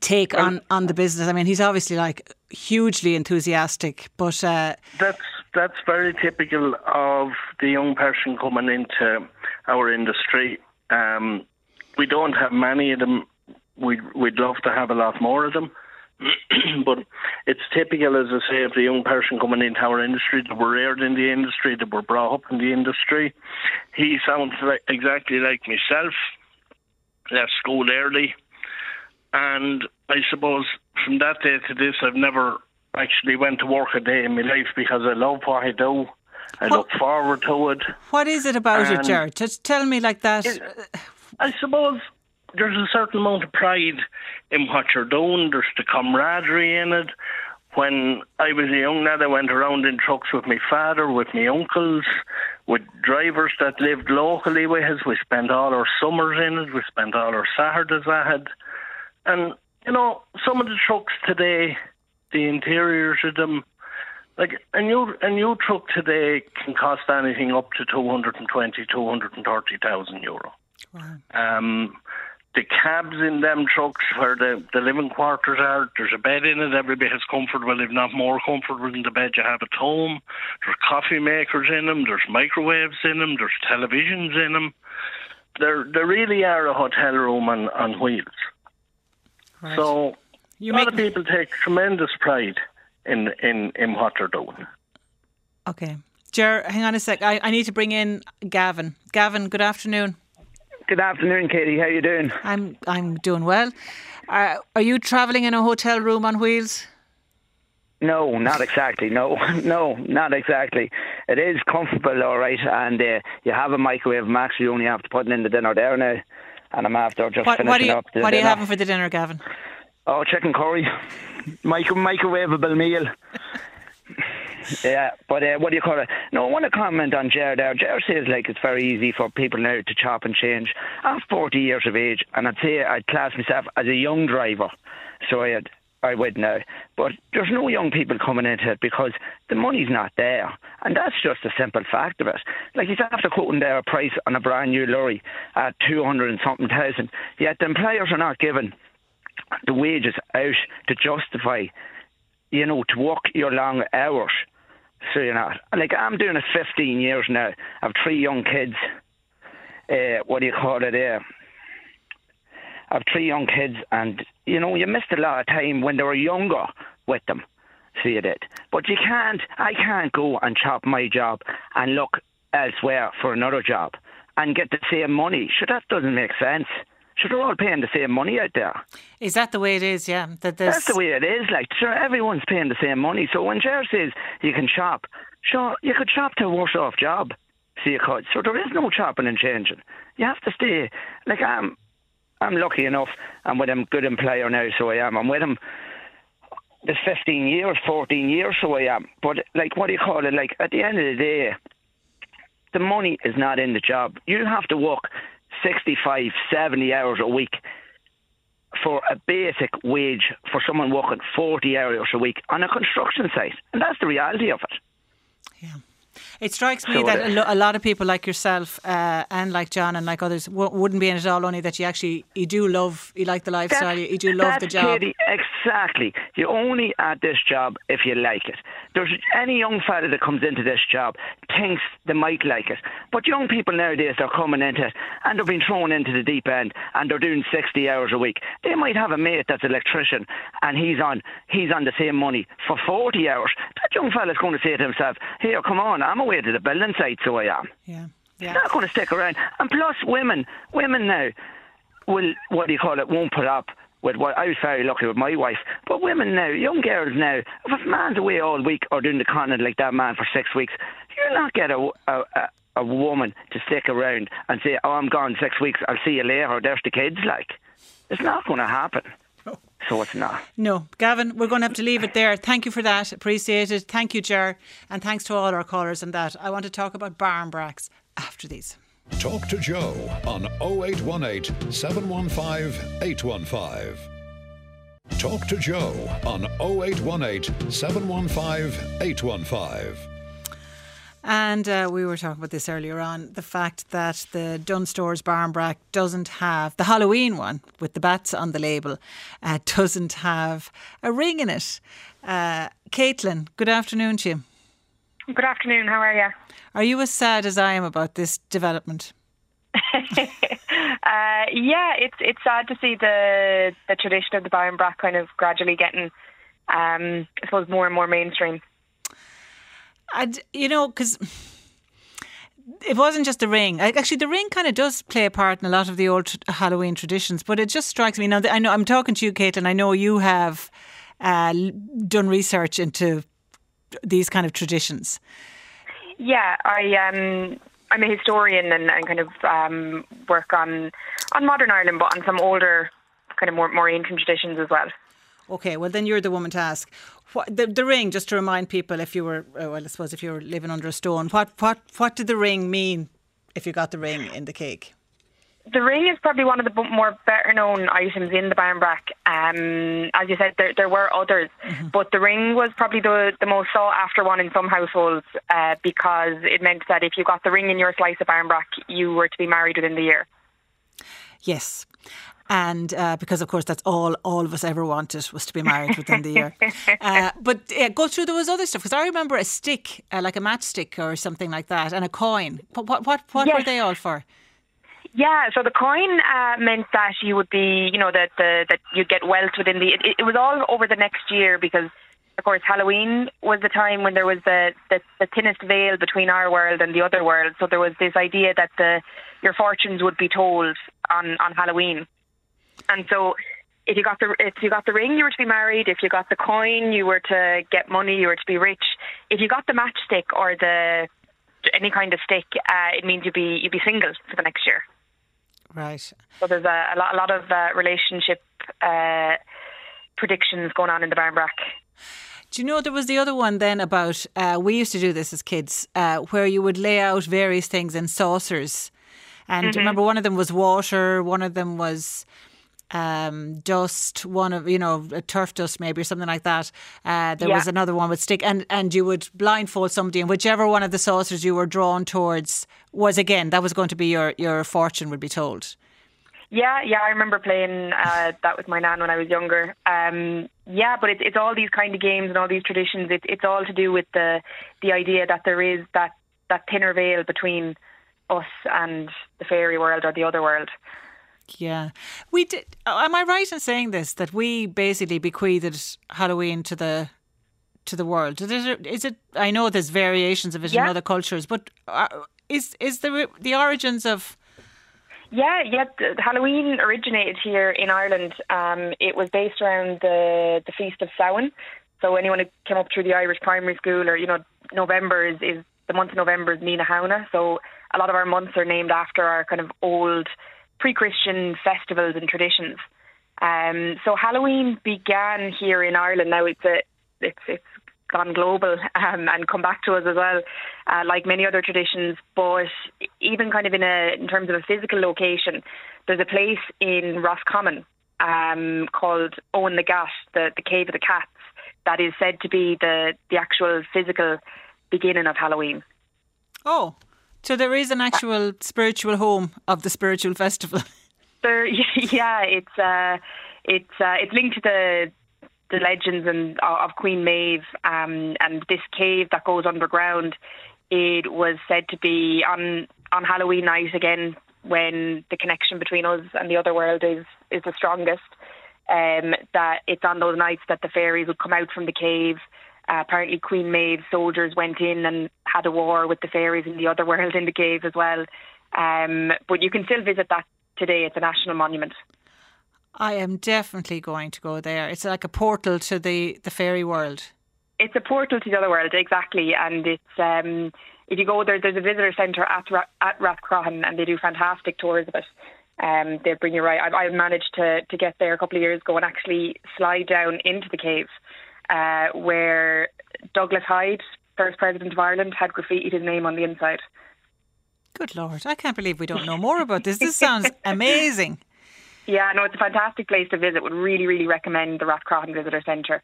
take on on the business. I mean, he's obviously like hugely enthusiastic, but uh, That's that's very typical of the young person coming into our industry. Um, we don't have many of them. We'd, we'd love to have a lot more of them. *clears throat* but it's typical, as I say, of the young person coming into our industry that were reared in the industry, that were brought up in the industry. He sounds like, exactly like myself. Left school early, and I suppose from that day to this, I've never actually went to work a day in my life because I love what I do. I What- look forward to it. What is it about it, Um, Jared? Just tell me like that. I suppose there's a certain amount of pride in what you're doing. There's the camaraderie in it. When I was a young lad, I went around in trucks with my father, with my uncles, with drivers that lived locally with us. We spent all our summers in it. We spent all our Saturdays at it. And, you know, some of the trucks today, the interiors of them, like a new a new truck today can cost anything up to 220, 230,000 euro. Um, the cabs in them trucks where the, the living quarters are, there's a bed in it, everybody has as comfortable, if not more comfortable than the bed you have at home. There's coffee makers in them, there's microwaves in them, there's televisions in them. They're, they really are a hotel room on, on wheels. Right. So you a lot of people take tremendous pride in, in, in what they're doing. okay, Ger. Hang on a sec. I, I need to bring in Gavin. Gavin, good afternoon. Good afternoon, Katie. How you doing? I'm I'm doing well. Uh, are you travelling in a hotel room on wheels? No, not exactly. No, *laughs* no, not exactly. It is comfortable, all right, and uh, you have a microwave. Max, you only have to put it in the dinner there now, and I'm after just What, finishing what are you up the What are you having for the dinner, Gavin? Oh, chicken curry, *laughs* Micro microwavable meal. *laughs* Yeah, but uh, what do you call it? No, I want to comment on Ger there. Ger says like it's very easy for people now to chop and change. I'm 40 years of age, and I'd say I'd class myself as a young driver, so I'd, I would now. But there's no young people coming into it because the money's not there, and that's just a simple fact of it. Like he's after quoting their price on a brand new lorry at 200 and something thousand, yet the employers are not given the wages out to justify, you know, to work your long hours. So you're not like I'm doing it 15 years now. I've three young kids. Uh, what do you call it? Uh, I've three young kids, and you know, you missed a lot of time when they were younger with them. So you did, but you can't. I can't go and chop my job and look elsewhere for another job and get the same money. Sure, that doesn't make sense. Sure, they're all paying the same money out there. Is that the way it is? Yeah, that there's That's the way it is. Like, sure, everyone's paying the same money. So when Ger says you can shop, sure, you could shop to a worse off job. See, you could. So there is no chopping and changing. You have to stay. Like I'm, I'm lucky enough. I'm with a good employer now, so I am. I'm with him. There's 15 years, 14 years, so I am. But like, what do you call it? Like at the end of the day, the money is not in the job. You have to work 65, 70 hours a week for a basic wage for someone working 40 hours a week on a construction site. And that's the reality of it. It strikes me that a, lo- a lot of people like yourself uh, and like John and like others w- wouldn't be in it all. Only that you actually you do love you like the lifestyle. You, you do love the job. Katie, exactly. You only at this job if you like it. There's any young fella that comes into this job thinks they might like it, but young people nowadays they're coming into it and they're being thrown into the deep end and they're doing 60 hours a week. They might have a mate that's an electrician and he's on he's on the same money for 40 hours. That young fella's going to say to himself, "Here, come on, I'm away to the building site, so I am." Yeah, yeah. not going to stick around. And plus, women, women now will what do you call it? Won't put up with what I was very lucky with my wife. But women now, young girls now, if a man's away all week or doing the continent like that man for six weeks, you'll not get a a, a, a woman to stick around and say, "Oh, I'm gone six weeks. I'll see you later." There's the kids. Like, it's not going to happen. So it's not. No, Gavin, we're going to have to leave it there. Thank you for that. Appreciate it. Thank you, Ger. And thanks to all our callers and that. I want to talk about barm bracks after these. Talk to Joe on 0818 715 815. Talk to Joe on 0818 715 815. And uh, we were talking about this earlier on the fact that the Dunnes Stores barm doesn't have the Halloween one with the bats on the label, uh, *laughs* doesn't have a ring in it. Uh, Caitlin, good afternoon to you. Good afternoon. How are you? Are you as sad as I am about this development? *laughs* *laughs* uh, yeah, it's it's sad to see the the tradition of the Barm Brack kind of gradually getting, um, I suppose, more and more mainstream. And you know, because it wasn't just the ring. Actually, the ring kind of does play a part in a lot of the old Halloween traditions. But it just strikes me now. I know I'm talking to you, Kate, and I know you have uh, done research into these kind of traditions. Yeah, I um, I'm a historian and, and kind of um, work on on modern Ireland, but on some older, kind of more more ancient traditions as well. Okay, well then you're the woman to ask. What, the, the ring, just to remind people, if you were, uh, well, I suppose if you were living under a stone, what what what did the ring mean if you got the ring in the cake? The ring is probably one of the more better known items in the Barmbrack. Um, as you said, there, there were others, mm-hmm. but the ring was probably the, the most sought after one in some households uh, because it meant that if you got the ring in your slice of Barmbrack, you were to be married within the year. Yes and uh, because of course that's all all of us ever wanted was to be married within the year. *laughs* Uh, but uh, go through there was other stuff because I remember a stick, uh, like a matchstick or something like that, and a coin. What what what, what yes. were they all for? Yeah, so the coin uh, meant that you would be, you know, that the, that you'd get wealth within the. It, it was all over the next year because of course, Halloween was the time when there was the, the, the thinnest veil between our world and the other world. So there was this idea that the your fortunes would be told on, on Halloween. And so if you got the if you got the ring, you were to be married. If you got the coin, you were to get money. You were to be rich. If you got the matchstick or the any kind of stick, uh, it means you'd be you'd be single for the next year. Right. So there's a, a lot a lot of uh, relationship uh, predictions going on in the Barmbrack. Do you know there was the other one then about uh, we used to do this as kids, uh, where you would lay out various things in saucers, and mm-hmm. remember one of them was water, one of them was um, dust, one of you know a turf dust maybe or something like that. Uh, there yeah. was another one with stick, and and you would blindfold somebody, and whichever one of the saucers you were drawn towards was again that was going to be your your fortune would be told. Yeah, yeah, I remember playing uh, that with my nan when I was younger. Um, yeah, but it's it's all these kind of games and all these traditions. It, it's all to do with the the idea that there is that that thinner veil between us and the fairy world or the other world. Yeah, we did. Am I right in saying this that we basically bequeathed Halloween to the to the world? Is it? Is it I know there's variations of it yeah. in other cultures, but uh, is is the the origins of yeah, yeah. Halloween originated here in Ireland. Um, it was based around the the feast of Samhain. So anyone who came up through the Irish primary school, or you know, November is, is the month of November is Mí na Samhna. So a lot of our months are named after our kind of old pre-Christian festivals and traditions. Um, so Halloween began here in Ireland. Now it's a it's it's gone global um, and come back to us as well, uh, like many other traditions. But even kind of in a in terms of a physical location, there's a place in Roscommon um, called Oweynagat, the the Cave of the Cats, that is said to be the the actual physical beginning of Halloween. Oh, so there is an actual spiritual home of the spiritual festival. *laughs* There, *laughs* yeah, it's uh, it's uh, it's linked to the the legends and uh, of Queen Maeve um, and this cave that goes underground. It was said to be on on Halloween night again when the connection between us and the other world is is the strongest. Um, that it's on those nights that the fairies would come out from the cave uh, apparently, Queen Maeve's soldiers went in and had a war with the fairies in the other world in the cave as well. Um, but you can still visit that today. It's a national monument. I am definitely going to go there. It's like a portal to the, the fairy world. It's a portal to the other world, exactly. And it's um, if you go there, there's a visitor centre at Ra- at Rathcroghan, and they do fantastic tours of it. Um, they bring you right. I, I managed to to get there a couple of years ago and actually slide down into the cave uh, where Douglas Hyde, first president of Ireland, had graffitied his name on the inside. Good Lord, I can't believe we don't know more about this. This sounds *laughs* amazing. Yeah, no, it's a fantastic place to visit. Would really, really recommend the Rathcroghan Visitor Centre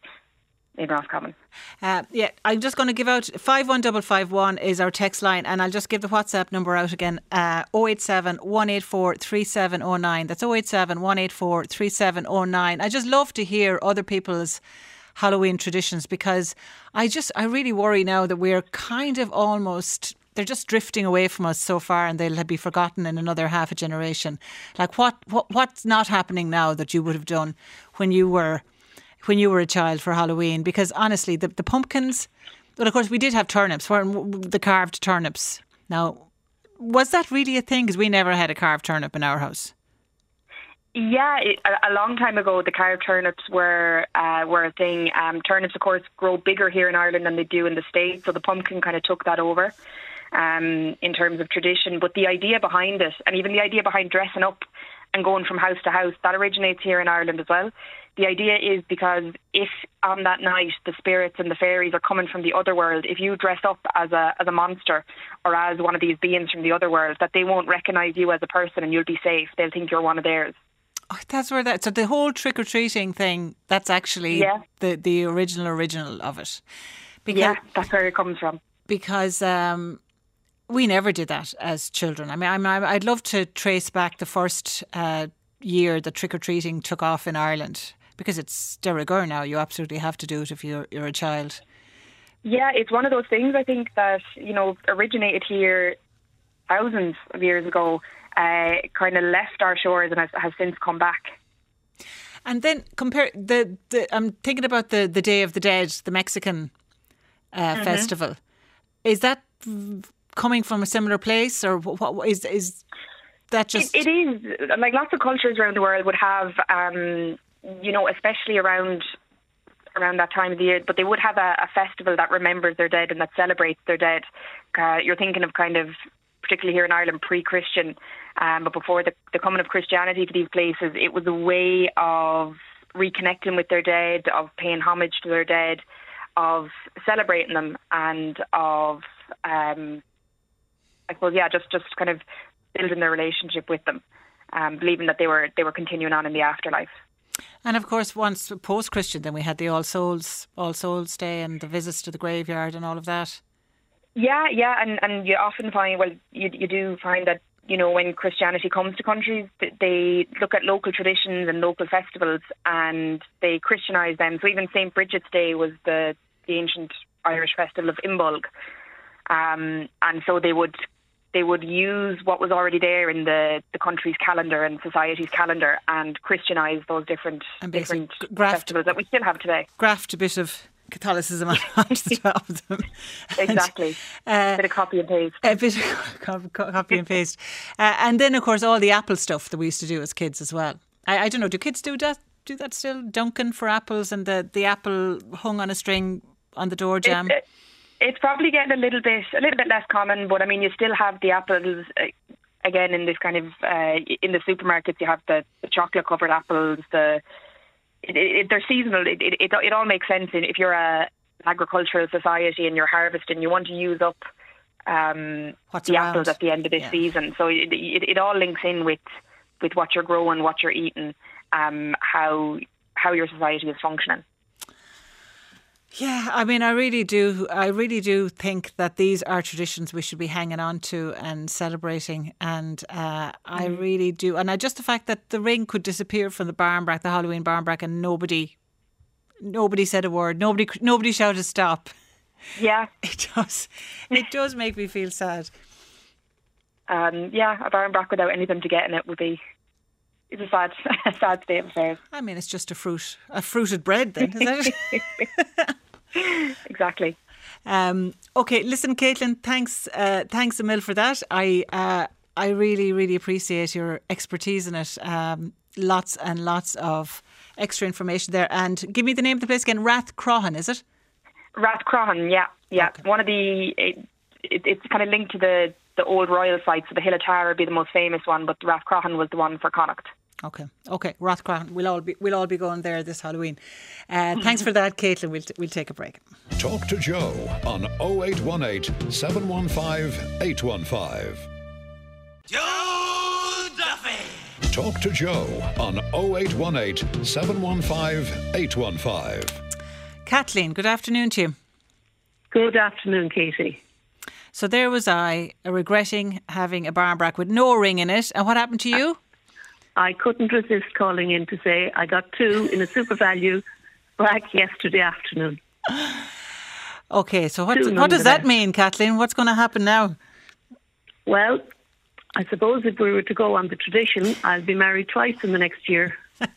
in Roscommon. Uh, yeah, I'm just going to give out 51551 is our text line, and I'll just give the WhatsApp number out again uh, 087 184 3709. That's 087 184 3709. I just love to hear other people's Halloween traditions because I just I really worry now that we're kind of almost they're just drifting away from us so far and they'll be forgotten in another half a generation. Like what, what what's not happening now that you would have done when you were when you were a child for Halloween? Because honestly, the, the pumpkins well of course we did have turnips, weren't the carved turnips. Now was that really a thing? Because we never had a carved turnip in our house. Yeah, a, long time ago, the carved turnips were uh, were a thing. Um, turnips, of course, grow bigger here in Ireland than they do in the States, so the pumpkin kind of took that over um, in terms of tradition. But the idea behind it, and even the idea behind dressing up and going from house to house, that originates here in Ireland as well. The idea is because if on that night the spirits and the fairies are coming from the other world, if you dress up as a as a monster or as one of these beings from the other world, that they won't recognise you as a person and you'll be safe. They'll think you're one of theirs. Oh, that's where that. So the whole trick or treating thing. That's actually Yeah. the the original original of it. Because, Yeah, that's where it comes from. because um, we never did that as children. I mean, I'm, I'd love to trace back the first uh, year that trick or treating took off in Ireland because it's de rigueur now. You absolutely have to do it if you're you're a child. Yeah, it's one of those things I think that, you know, originated here thousands of years ago, uh, kind of left our shores and has, has since come back. And then compare the, the I'm thinking about the the Day of the Dead, the Mexican uh, Mm-hmm. festival. Is that coming from a similar place, or what, is is that just? It, it is like lots of cultures around the world would have, um, you know, especially around around that time of the year, but they would have a, a festival that remembers their dead and that celebrates their dead. Uh, you're thinking of kind of, particularly here in Ireland, pre-Christian, um, but before the, the coming of Christianity to these places, it was a way of reconnecting with their dead, of paying homage to their dead, of celebrating them, and of, um, I suppose, yeah, just just kind of building their relationship with them, um, believing that they were they were continuing on in the afterlife. And of course, once post Christian, then we had the All Souls All Souls Day and the visits to the graveyard and all of that. Yeah, yeah, and and you often find well, you you do find that you know when Christianity comes to countries, th- they look at local traditions and local festivals and they Christianize them. So even Saint Bridget's Day was the the ancient Irish festival of Imbolg, um, and so they would they would use what was already there in the, the country's calendar and society's calendar and Christianize those different different graft- festivals that we still have today. Graft a bit of Catholicism onto the top of them. And, Exactly. uh, bit of copy and paste. a bit of *laughs* co- co- copy and paste. *laughs* Uh, and then, of course, all the apple stuff that we used to do as kids as well. I, I don't know, do kids do that? Do that still? Dunking for apples and the, the apple hung on a string on the door jam? It- it's probably getting a little bit a little bit less common, but I mean, you still have the apples. Uh, again, in this kind of uh, in the supermarkets, you have the, the chocolate covered apples. The it, it, they're seasonal. It, it it all makes sense. If you're a agricultural society and you're harvesting, you want to use up um, What's the around. apples at the end of this Yeah. season. So it, it it all links in with with what you're growing, what you're eating, um, how how your society is functioning. Yeah, I mean, I really do. I really do think that these are traditions we should be hanging on to and celebrating. And uh, I really do. And I just the fact that the ring could disappear from the barmbrack, the Halloween barmbrack, and nobody, nobody said a word. Nobody, nobody shouted stop. Yeah, *laughs* It does. It does make me feel sad. um, yeah, a barm brack without anything to get in it would be it's a sad, *laughs* sad state of affairs. I mean, it's just a fruit, a fruited bread. Then is it? *laughs* *laughs* Exactly. Um, okay, listen, Caitlin, thanks, uh, thanks a for that. I, uh, I really, really appreciate your expertise in it. Um, lots and lots of extra information there. And give me the name of the place again. Rathcroghan, is it? Rathcroghan, yeah, yeah. Okay. One of the it, it, it's kind of linked to the the old royal sites. So the Hill of Tara would be the most famous one, but Rathcroghan was the one for Connacht. Okay, okay, Rathcroghan. We'll all be, we'll all be going there this Halloween. Uh, thanks for that, Caitlin. We'll, t- we'll take a break. Talk to Joe on 0818 715 815. Joe Duffy. Talk to Joe on 0818 715 815. Kathleen, good afternoon to you. Good afternoon, Katie. So there was I, uh, regretting having a barmbrack with no ring in it. And what happened to you? I couldn't resist calling in to say I got two in a SuperValu brack yesterday afternoon. Okay, so what, what does that mean, Kathleen? What's going to happen now? Well, I suppose if we were to go on the tradition, I'll be married twice in the next year. *laughs* but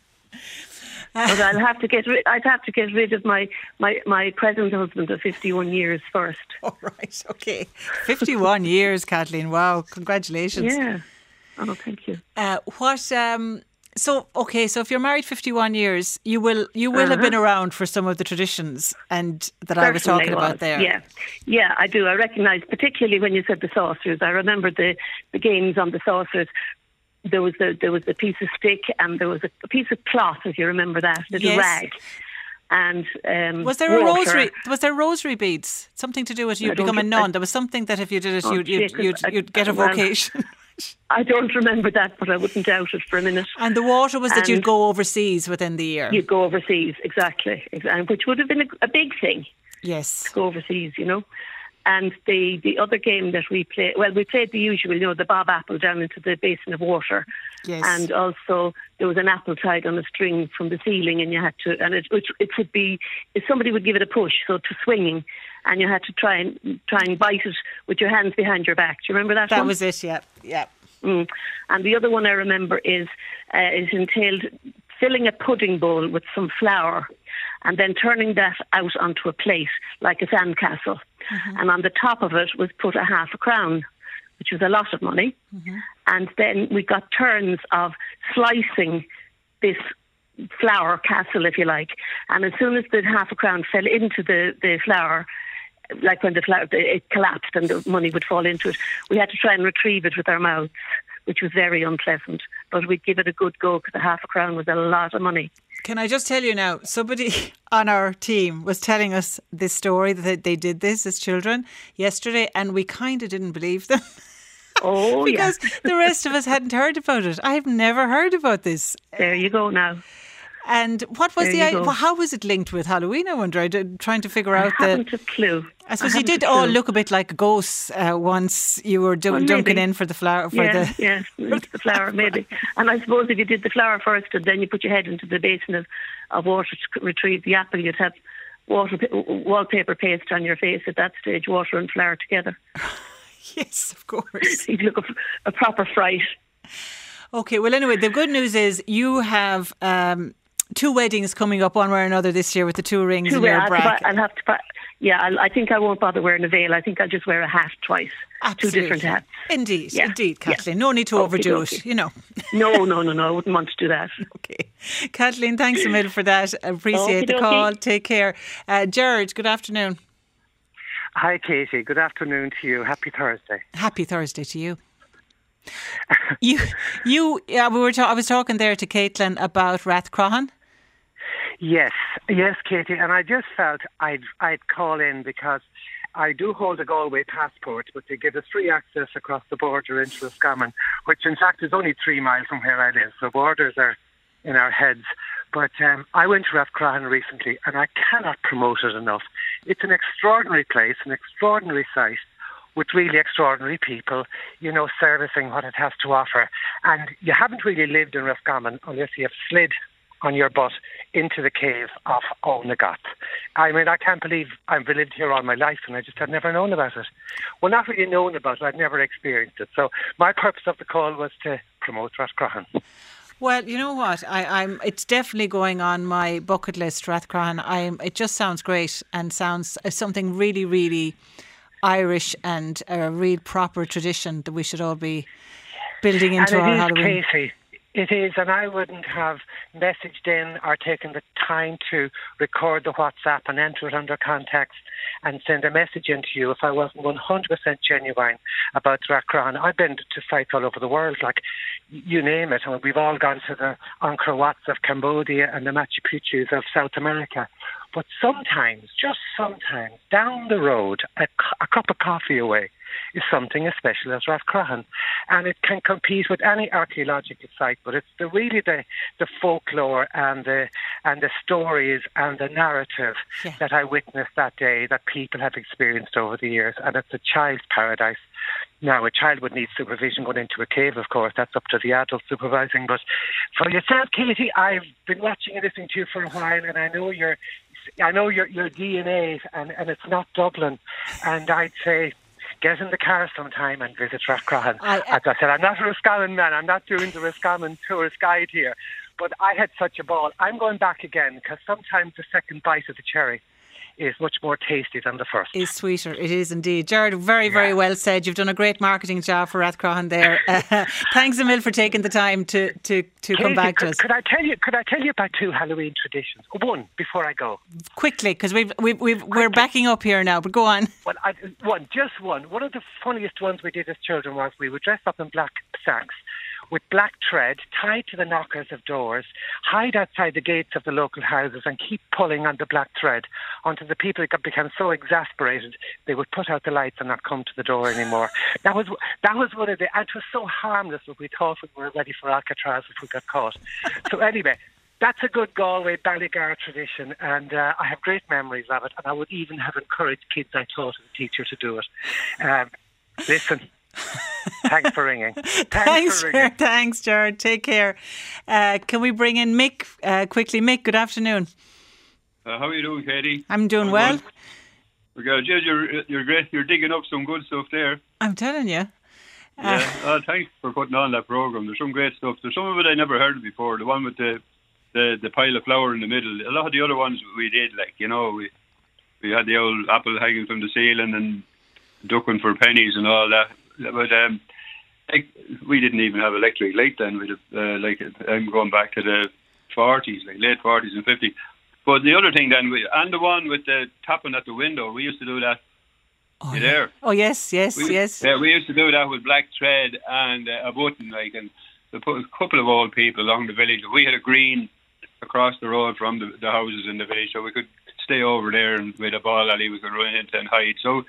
I'll have to get rid. I'd have to get rid of my my my present husband of 51 years first. All right, okay, 51 years, Kathleen. Wow, congratulations. Yeah. Oh, thank you. Uh, what? Um, so okay, so if you're married 51 years, you will you will have been Uh-huh. around for some of the traditions and that I was Certainly talking about was. there. Yeah, yeah, I do. I recognise, particularly when you said the saucers. I remember the the games on the saucers. There was the there was the piece of stick and there was a, a piece of cloth, if you remember that, little Yes. rag. And um, Was there a water. rosary? Was there rosary beads? Something to do with you become a nun. I- there was something that if you did it, Oh, you'd, you'd, you'd, you'd get a well, vocation. *laughs* I don't remember that, but I wouldn't doubt it for a minute. and the water was that you'd go overseas within the year. You'd go overseas, exactly, ex- and which would have been a, a big thing. yes. go overseas, you know. And the, the other game that we played, well, we played the usual, you know, the bob apple down into the basin of water. Yes. And also there was an apple tied on a string from the ceiling, and you had to, and it, it, it would be, if somebody would give it a push, so to swinging, and you had to try and try and bite it with your hands behind your back. Do you remember that? That one? was it. Yeah. Yeah. Mm. And the other one I remember is uh, is entailed filling a pudding bowl with some flour and then turning that out onto a plate like a sandcastle. Mm-hmm. And on the top of it was put a half a crown, which was a lot of money. Mm-hmm. And then we got turns of slicing this flour castle, if you like. And as soon as the half a crown fell into the, the flour, like when the flour it collapsed and the money would fall into it, we had to try and retrieve it with our mouths, which was very unpleasant. But we'd give it a good go because a half a crown was a lot of money. Can I just tell you now? Somebody *laughs* on our team was telling us this story that they did this as children yesterday, and we kind of didn't believe them. *laughs* Oh, because the rest of us hadn't heard about it. I've never heard about this. There you go now. And what was There the? you i- go. well, How was it linked with Halloween? I wonder. I did, trying to figure out I the. haven't a clue. I suppose I you did all look a bit like ghosts uh, once you were do- Well, dunking in for the flower for yeah, the. yeah, *laughs* the flour maybe. And I suppose if you did the flower first and then you put your head into the basin of, of water to retrieve the apple, you'd have water wallpaper paste on your face at that stage, water and flower together. *laughs* Yes, of course. You'd look a, a proper fright. Okay, well, anyway, the good news is you have um, two weddings coming up, one way or another, this year with the two rings Two in wear- your I'll, have to bracket. I'll have to. buy- Yeah, I'll, I think I won't bother wearing a veil. I think I'll just wear a hat twice. Two different Absolutely. hats. Indeed, Yeah, indeed, yeah. Kathleen. No need to Okey overdo dokey. it, you know. No, no, no, no. I wouldn't want to do that. *laughs* Okay. Kathleen, thanks a million for that. I Appreciate the Okey-dokey. call. Take care. Uh, Jared, good afternoon. Hi, Katie. Good afternoon to you. Happy Thursday. Happy Thursday to you. You, you. Yeah, we were. Ta- I was talking there to Caitlin about Rathcroghan. Yes, yes, Katie. And I just felt I'd I'd call in because I do hold a Galway passport, but they give us free access across the border into Roscommon, which in fact is only three miles from where I live. So borders are in our heads. But um, I went to Rathcroghan recently, and I cannot promote it enough. It's an extraordinary place, an extraordinary site. With really extraordinary people, you know, servicing what it has to offer. And you haven't really lived in Roscommon unless you have slid on your butt into the cave of Oweynagat. I mean, I can't believe I've lived here all my life and I just had never known about it. Well, not really known about it, I'd never experienced it. So my purpose of the call was to promote Rathcroghan. Well, you know what? I, I'm. It's definitely going on my bucket list, Rathcroghan. I'm. It just sounds great and sounds uh, something really, really Irish and a real proper tradition that we should all be building into our Halloween. Casey. It is, and I wouldn't have messaged in or taken the time to record the WhatsApp and enter it under context and send a message in to you if I wasn't 100% genuine about Rathcroghan. I've been to sites all over the world, like you name it, and we've all gone to the Angkor Wats of Cambodia and the Machu Picchu's of South America. But sometimes, just sometimes, down the road, a, a cup of coffee away, is something as special as Rathcroghan. And it can compete with any archaeological site, but it's the, really the, the folklore and the, and the stories and the narrative Yeah. that I witnessed that day that people have experienced over the years. And it's a child's paradise. Now, a child would need supervision going into a cave, of course. That's up to the adult supervising. But for yourself, Katie, I've been watching and listening to you for a while, and I know your, I know your your DNA, and, and it's not Dublin. And I'd say, get in the car sometime and visit Rathcroghan. I- As I said, I'm not a Roscommon man. I'm not doing the Roscommon tourist guide here. But I had such a ball. I'm going back again because sometimes the second bite of the cherry is much more tasty than the first. Is sweeter. It is indeed. Jared, very, very well said. You've done a great marketing job for Rathcroghan there. *laughs* Uh, thanks a mil for taking the time to, to, to come back to us. Could I tell you? Could I tell you about two Halloween traditions? One before I go. Quickly, because we've, we've, we've, we're backing up here now, but go on. Well, I, one, just one. One of the funniest ones we did as children was we would dress up in black sacks with black thread tied to the knockers of doors, hide outside the gates of the local houses, and keep pulling on the black thread until the people got, became so exasperated they would put out the lights and not come to the door anymore. that was that was one of the. And it was so harmless that we thought we were ready for Alcatraz if we got caught. so anyway. That's a good Galway Ballygar tradition, and uh, I have great memories of it. And I would even have encouraged kids I taught as a teacher to do it. Um, listen, thanks for ringing. Thanks, *laughs* Thanks, for ringing. Jared. Thanks, Jared. Take care. Uh, can we bring in Mick uh, quickly? Mick, good afternoon. Uh, how are you doing, Katie? I'm doing well. We got Jez, you're you're great. You're digging up some good stuff there. I'm telling you. Yeah. Uh, thanks for putting on that program. There's some great stuff. There's some of it I never heard of before. The one with the the the pile of flour in the middle. A lot of the other ones we did, like you know, we we had the old apple hanging from the ceiling and ducking for pennies and all that. But um, like, we didn't even have electric light then. We'd have, uh, like I'm going back to the 40s, like late 40s and 50s. But the other thing then, we, and the one with the tapping at the window, we used to do that. you there? Oh, yes, yes, We, yes. Yeah, we used to do that with black thread and uh, a button, like, and we put a couple of old people along the village. We had a green across the road from the, the houses in the village, so we could stay over there and with a ball alley we could run into and hide. So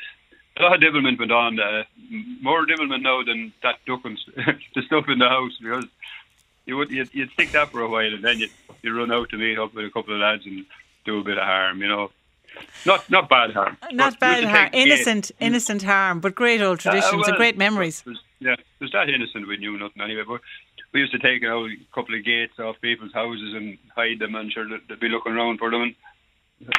a lot of devilment went on. Uh, more devilment now than that ducking, *laughs* the stuff in the house because you would you'd, you'd stick that for a while and then you'd, you'd run out to meet up with a couple of lads and do a bit of harm, you know. Not not bad harm. Not bad you harm. take the gate. Innocent, innocent harm, but great old traditions Uh, and great memories. it was- yeah, it was that innocent we knew nothing anyway. But we used to take a couple of gates off people's houses and hide them, and sure they'd be looking around for them. And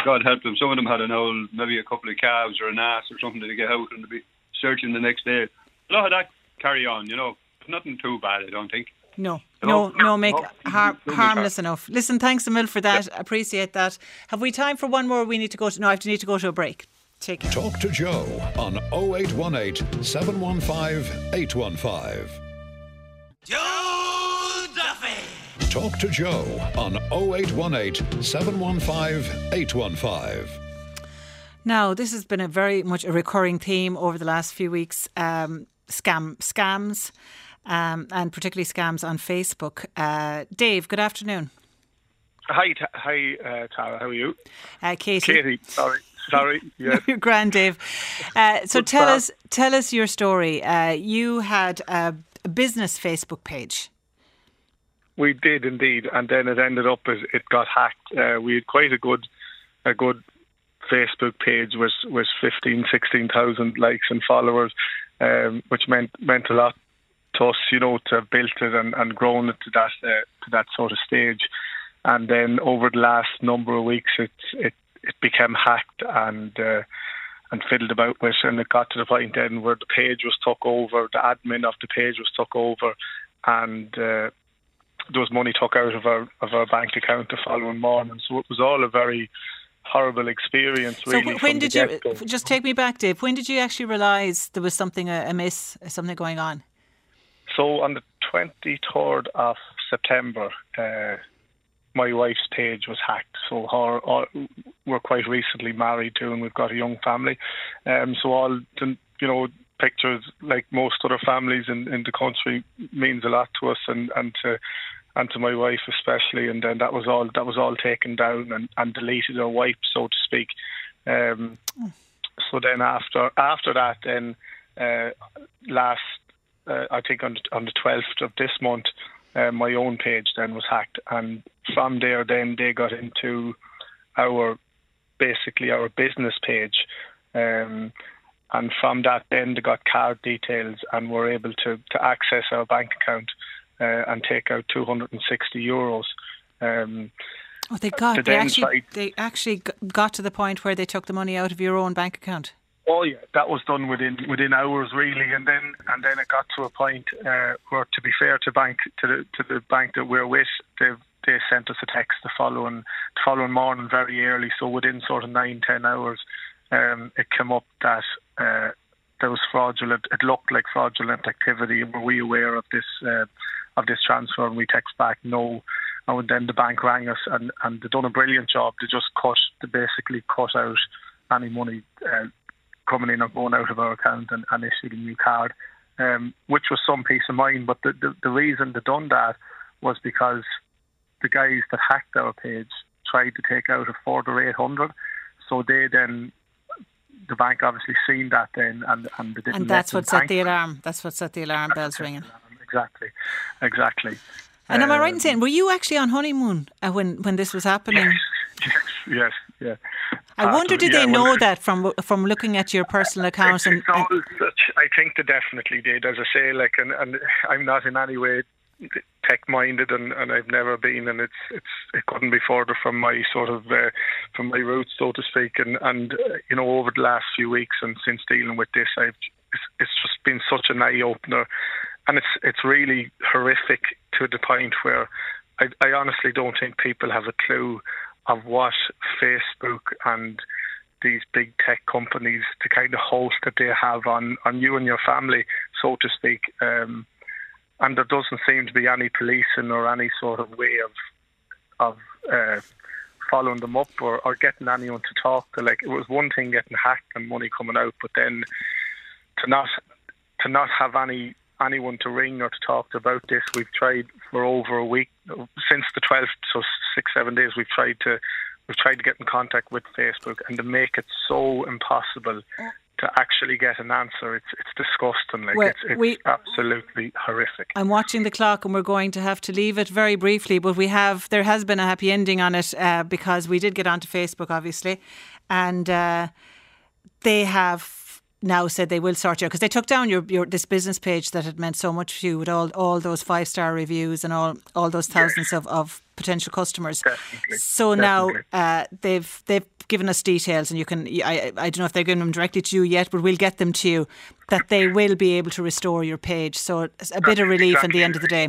God help them. Some of them had an old, maybe a couple of calves or an ass or something to get out and to be searching the next day. A lot of that carry on, you know. Nothing too bad, I don't think. No, No. no, no, make oh, No. har- Too harmless harm. enough. Listen, thanks a mil for that. Appreciate that. Have we time for one more? We need to go to. No, I have to need to go to a break. Take care. Talk to Joe on 0818 715 815. Joe Duffy. Talk to Joe on 0818 715 815. Now, this has been a very much a recurring theme over the last few weeks. Um, scam scams, um, and particularly scams on Facebook. Uh, Dave, good afternoon. Hi, Ta- hi, uh, Tara. How are you? Uh, Katie. Katie. Sorry, sorry. *laughs* Yes. You're grand, Dave. Uh, so Good tell start. us, tell us your story. Uh, you had a, a business Facebook page. We did indeed, and then it ended up as it got hacked. Uh, we had quite a good, a good Facebook page with with 15, 16,000 likes and followers, um, which meant meant a lot to us, you know, to have built it and, and grown it to that uh, to that sort of stage. And then over the last number of weeks, it it it became hacked and. Uh, and fiddled about with, and it got to the point then where the page was took over, the admin of the page was took over, and uh, there was money took out of our of our bank account the following morning. So it was all a very horrible experience. So Really, from when did you just take me back, Dave? When did you actually realise there was something uh, amiss, something going on? So on the twenty third of September, uh, my wife's page was hacked. So her, all, we're quite recently married too, and we've got a young family. Um, so all the you know pictures, like most other families in, in the country, means a lot to us and and to and to my wife especially. And then that was all that was all taken down and, and deleted or wiped, so to speak. Um, so then after after that, then uh, last uh, I think on on the twelfth of this month, uh, my own page then was hacked, and from there, then they got into our basically our business page, um, and from that, then they got card details and were able to to access our bank account uh, and take out two hundred and sixty euros. Um, Oh, they got they actually try- they actually got to the point where they took the money out of your own bank account. Oh yeah, that was done within within hours really, and then and then it got to a point uh, where, to be fair to bank to the to the bank that we're with, they've they sent us a text the following the following morning very early. So within sort of nine ten hours, um, it came up that uh, was fraudulent. It looked like fraudulent activity, were we aware of this uh, of this transfer? And we text back no. And then the bank rang us, and and they done a brilliant job. They just cut, they basically cut out any money uh, coming in or going out of our account and, and issued a new card, um, which was some peace of mind. But the, the the reason they done that was because the guys that hacked our page tried to take out a further 800. So they then the bank obviously seen that then, and and they didn't. And that's what set the alarm. That's what set the alarm bells ringing. Exactly, exactly. And am I right in Um, saying were you actually on honeymoon uh, when when this was happening? Yes, *laughs* yes, yeah. I wonder did Yeah, they well, know that from from looking at your personal accounts and, It's all such. I think they definitely did. As I say, like, and, and I'm not in any way tech minded, and, and I've never been, and it's it's it couldn't be further from my sort of uh, from my roots, so to speak. And and uh, you know, over the last few weeks and since dealing with this, I've it's, it's just been such an eye opener, and it's it's really horrific to the point where I, I honestly don't think people have a clue of what Facebook and these big tech companies, the kind of host that they have on, on you and your family, so to speak. Um, and there doesn't seem to be any policing or any sort of way of of uh, following them up or, or getting anyone to talk. Like it was one thing getting hacked and money coming out, but then to not to not have any anyone to ring or to talk to about this. We've tried for over a week since the 12th, so six seven days. We've tried to we've tried to get in contact with Facebook and to make it so impossible to actually get an answer. It's it's disgusting. Like Well, it's, it's we- absolutely horrific. I'm watching the clock, and we're going to have to leave it very briefly. But we have there has been a happy ending on it uh, because we did get onto Facebook, obviously, and uh, they have now said they will sort you out because they took down your, your this business page that had meant so much to you with all all those five star reviews and all all those thousands of, of potential customers. Definitely. So now uh, they've they've given us details, and you can. I I don't know if they're giving them directly to you yet, but we'll get them to you. That they will be able to restore your page. So it's a bit of relief in the end of the day.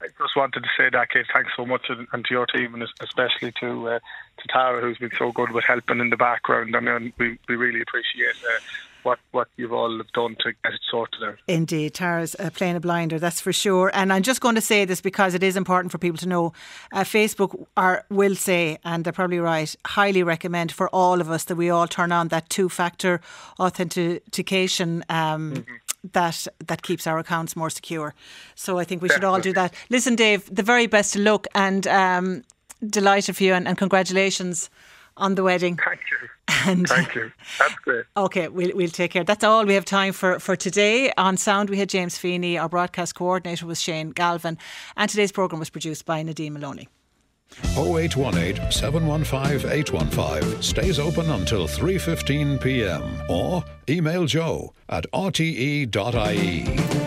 I just wanted to say that, Kate. Thanks so much, and, and to your team, and especially to uh, to Tara, who's been so good with helping in the background. I mean, we, we really appreciate uh, what what you've all done to get it sorted out. Indeed, Tara's uh, playing a blinder, that's for sure. And I'm just going to say this because it is important for people to know. Uh, Facebook are will say, and they're probably right, highly recommend for all of us that we all turn on that two-factor authentication. Um, That that keeps our accounts more secure. So I think we should all do that. Listen, Dave, the very best of luck and um, delighted for you and, and congratulations on the wedding. Thank you. *laughs* And Thank you. That's great. Okay, we'll, we'll take care. That's all we have time for, for today. On sound, we had James Feeney. Our broadcast coordinator was Shane Galvin. And today's programme was produced by Nadine Maloney. 0818 715 815 stays open until 3:15 p.m. or email joe at rte.ie.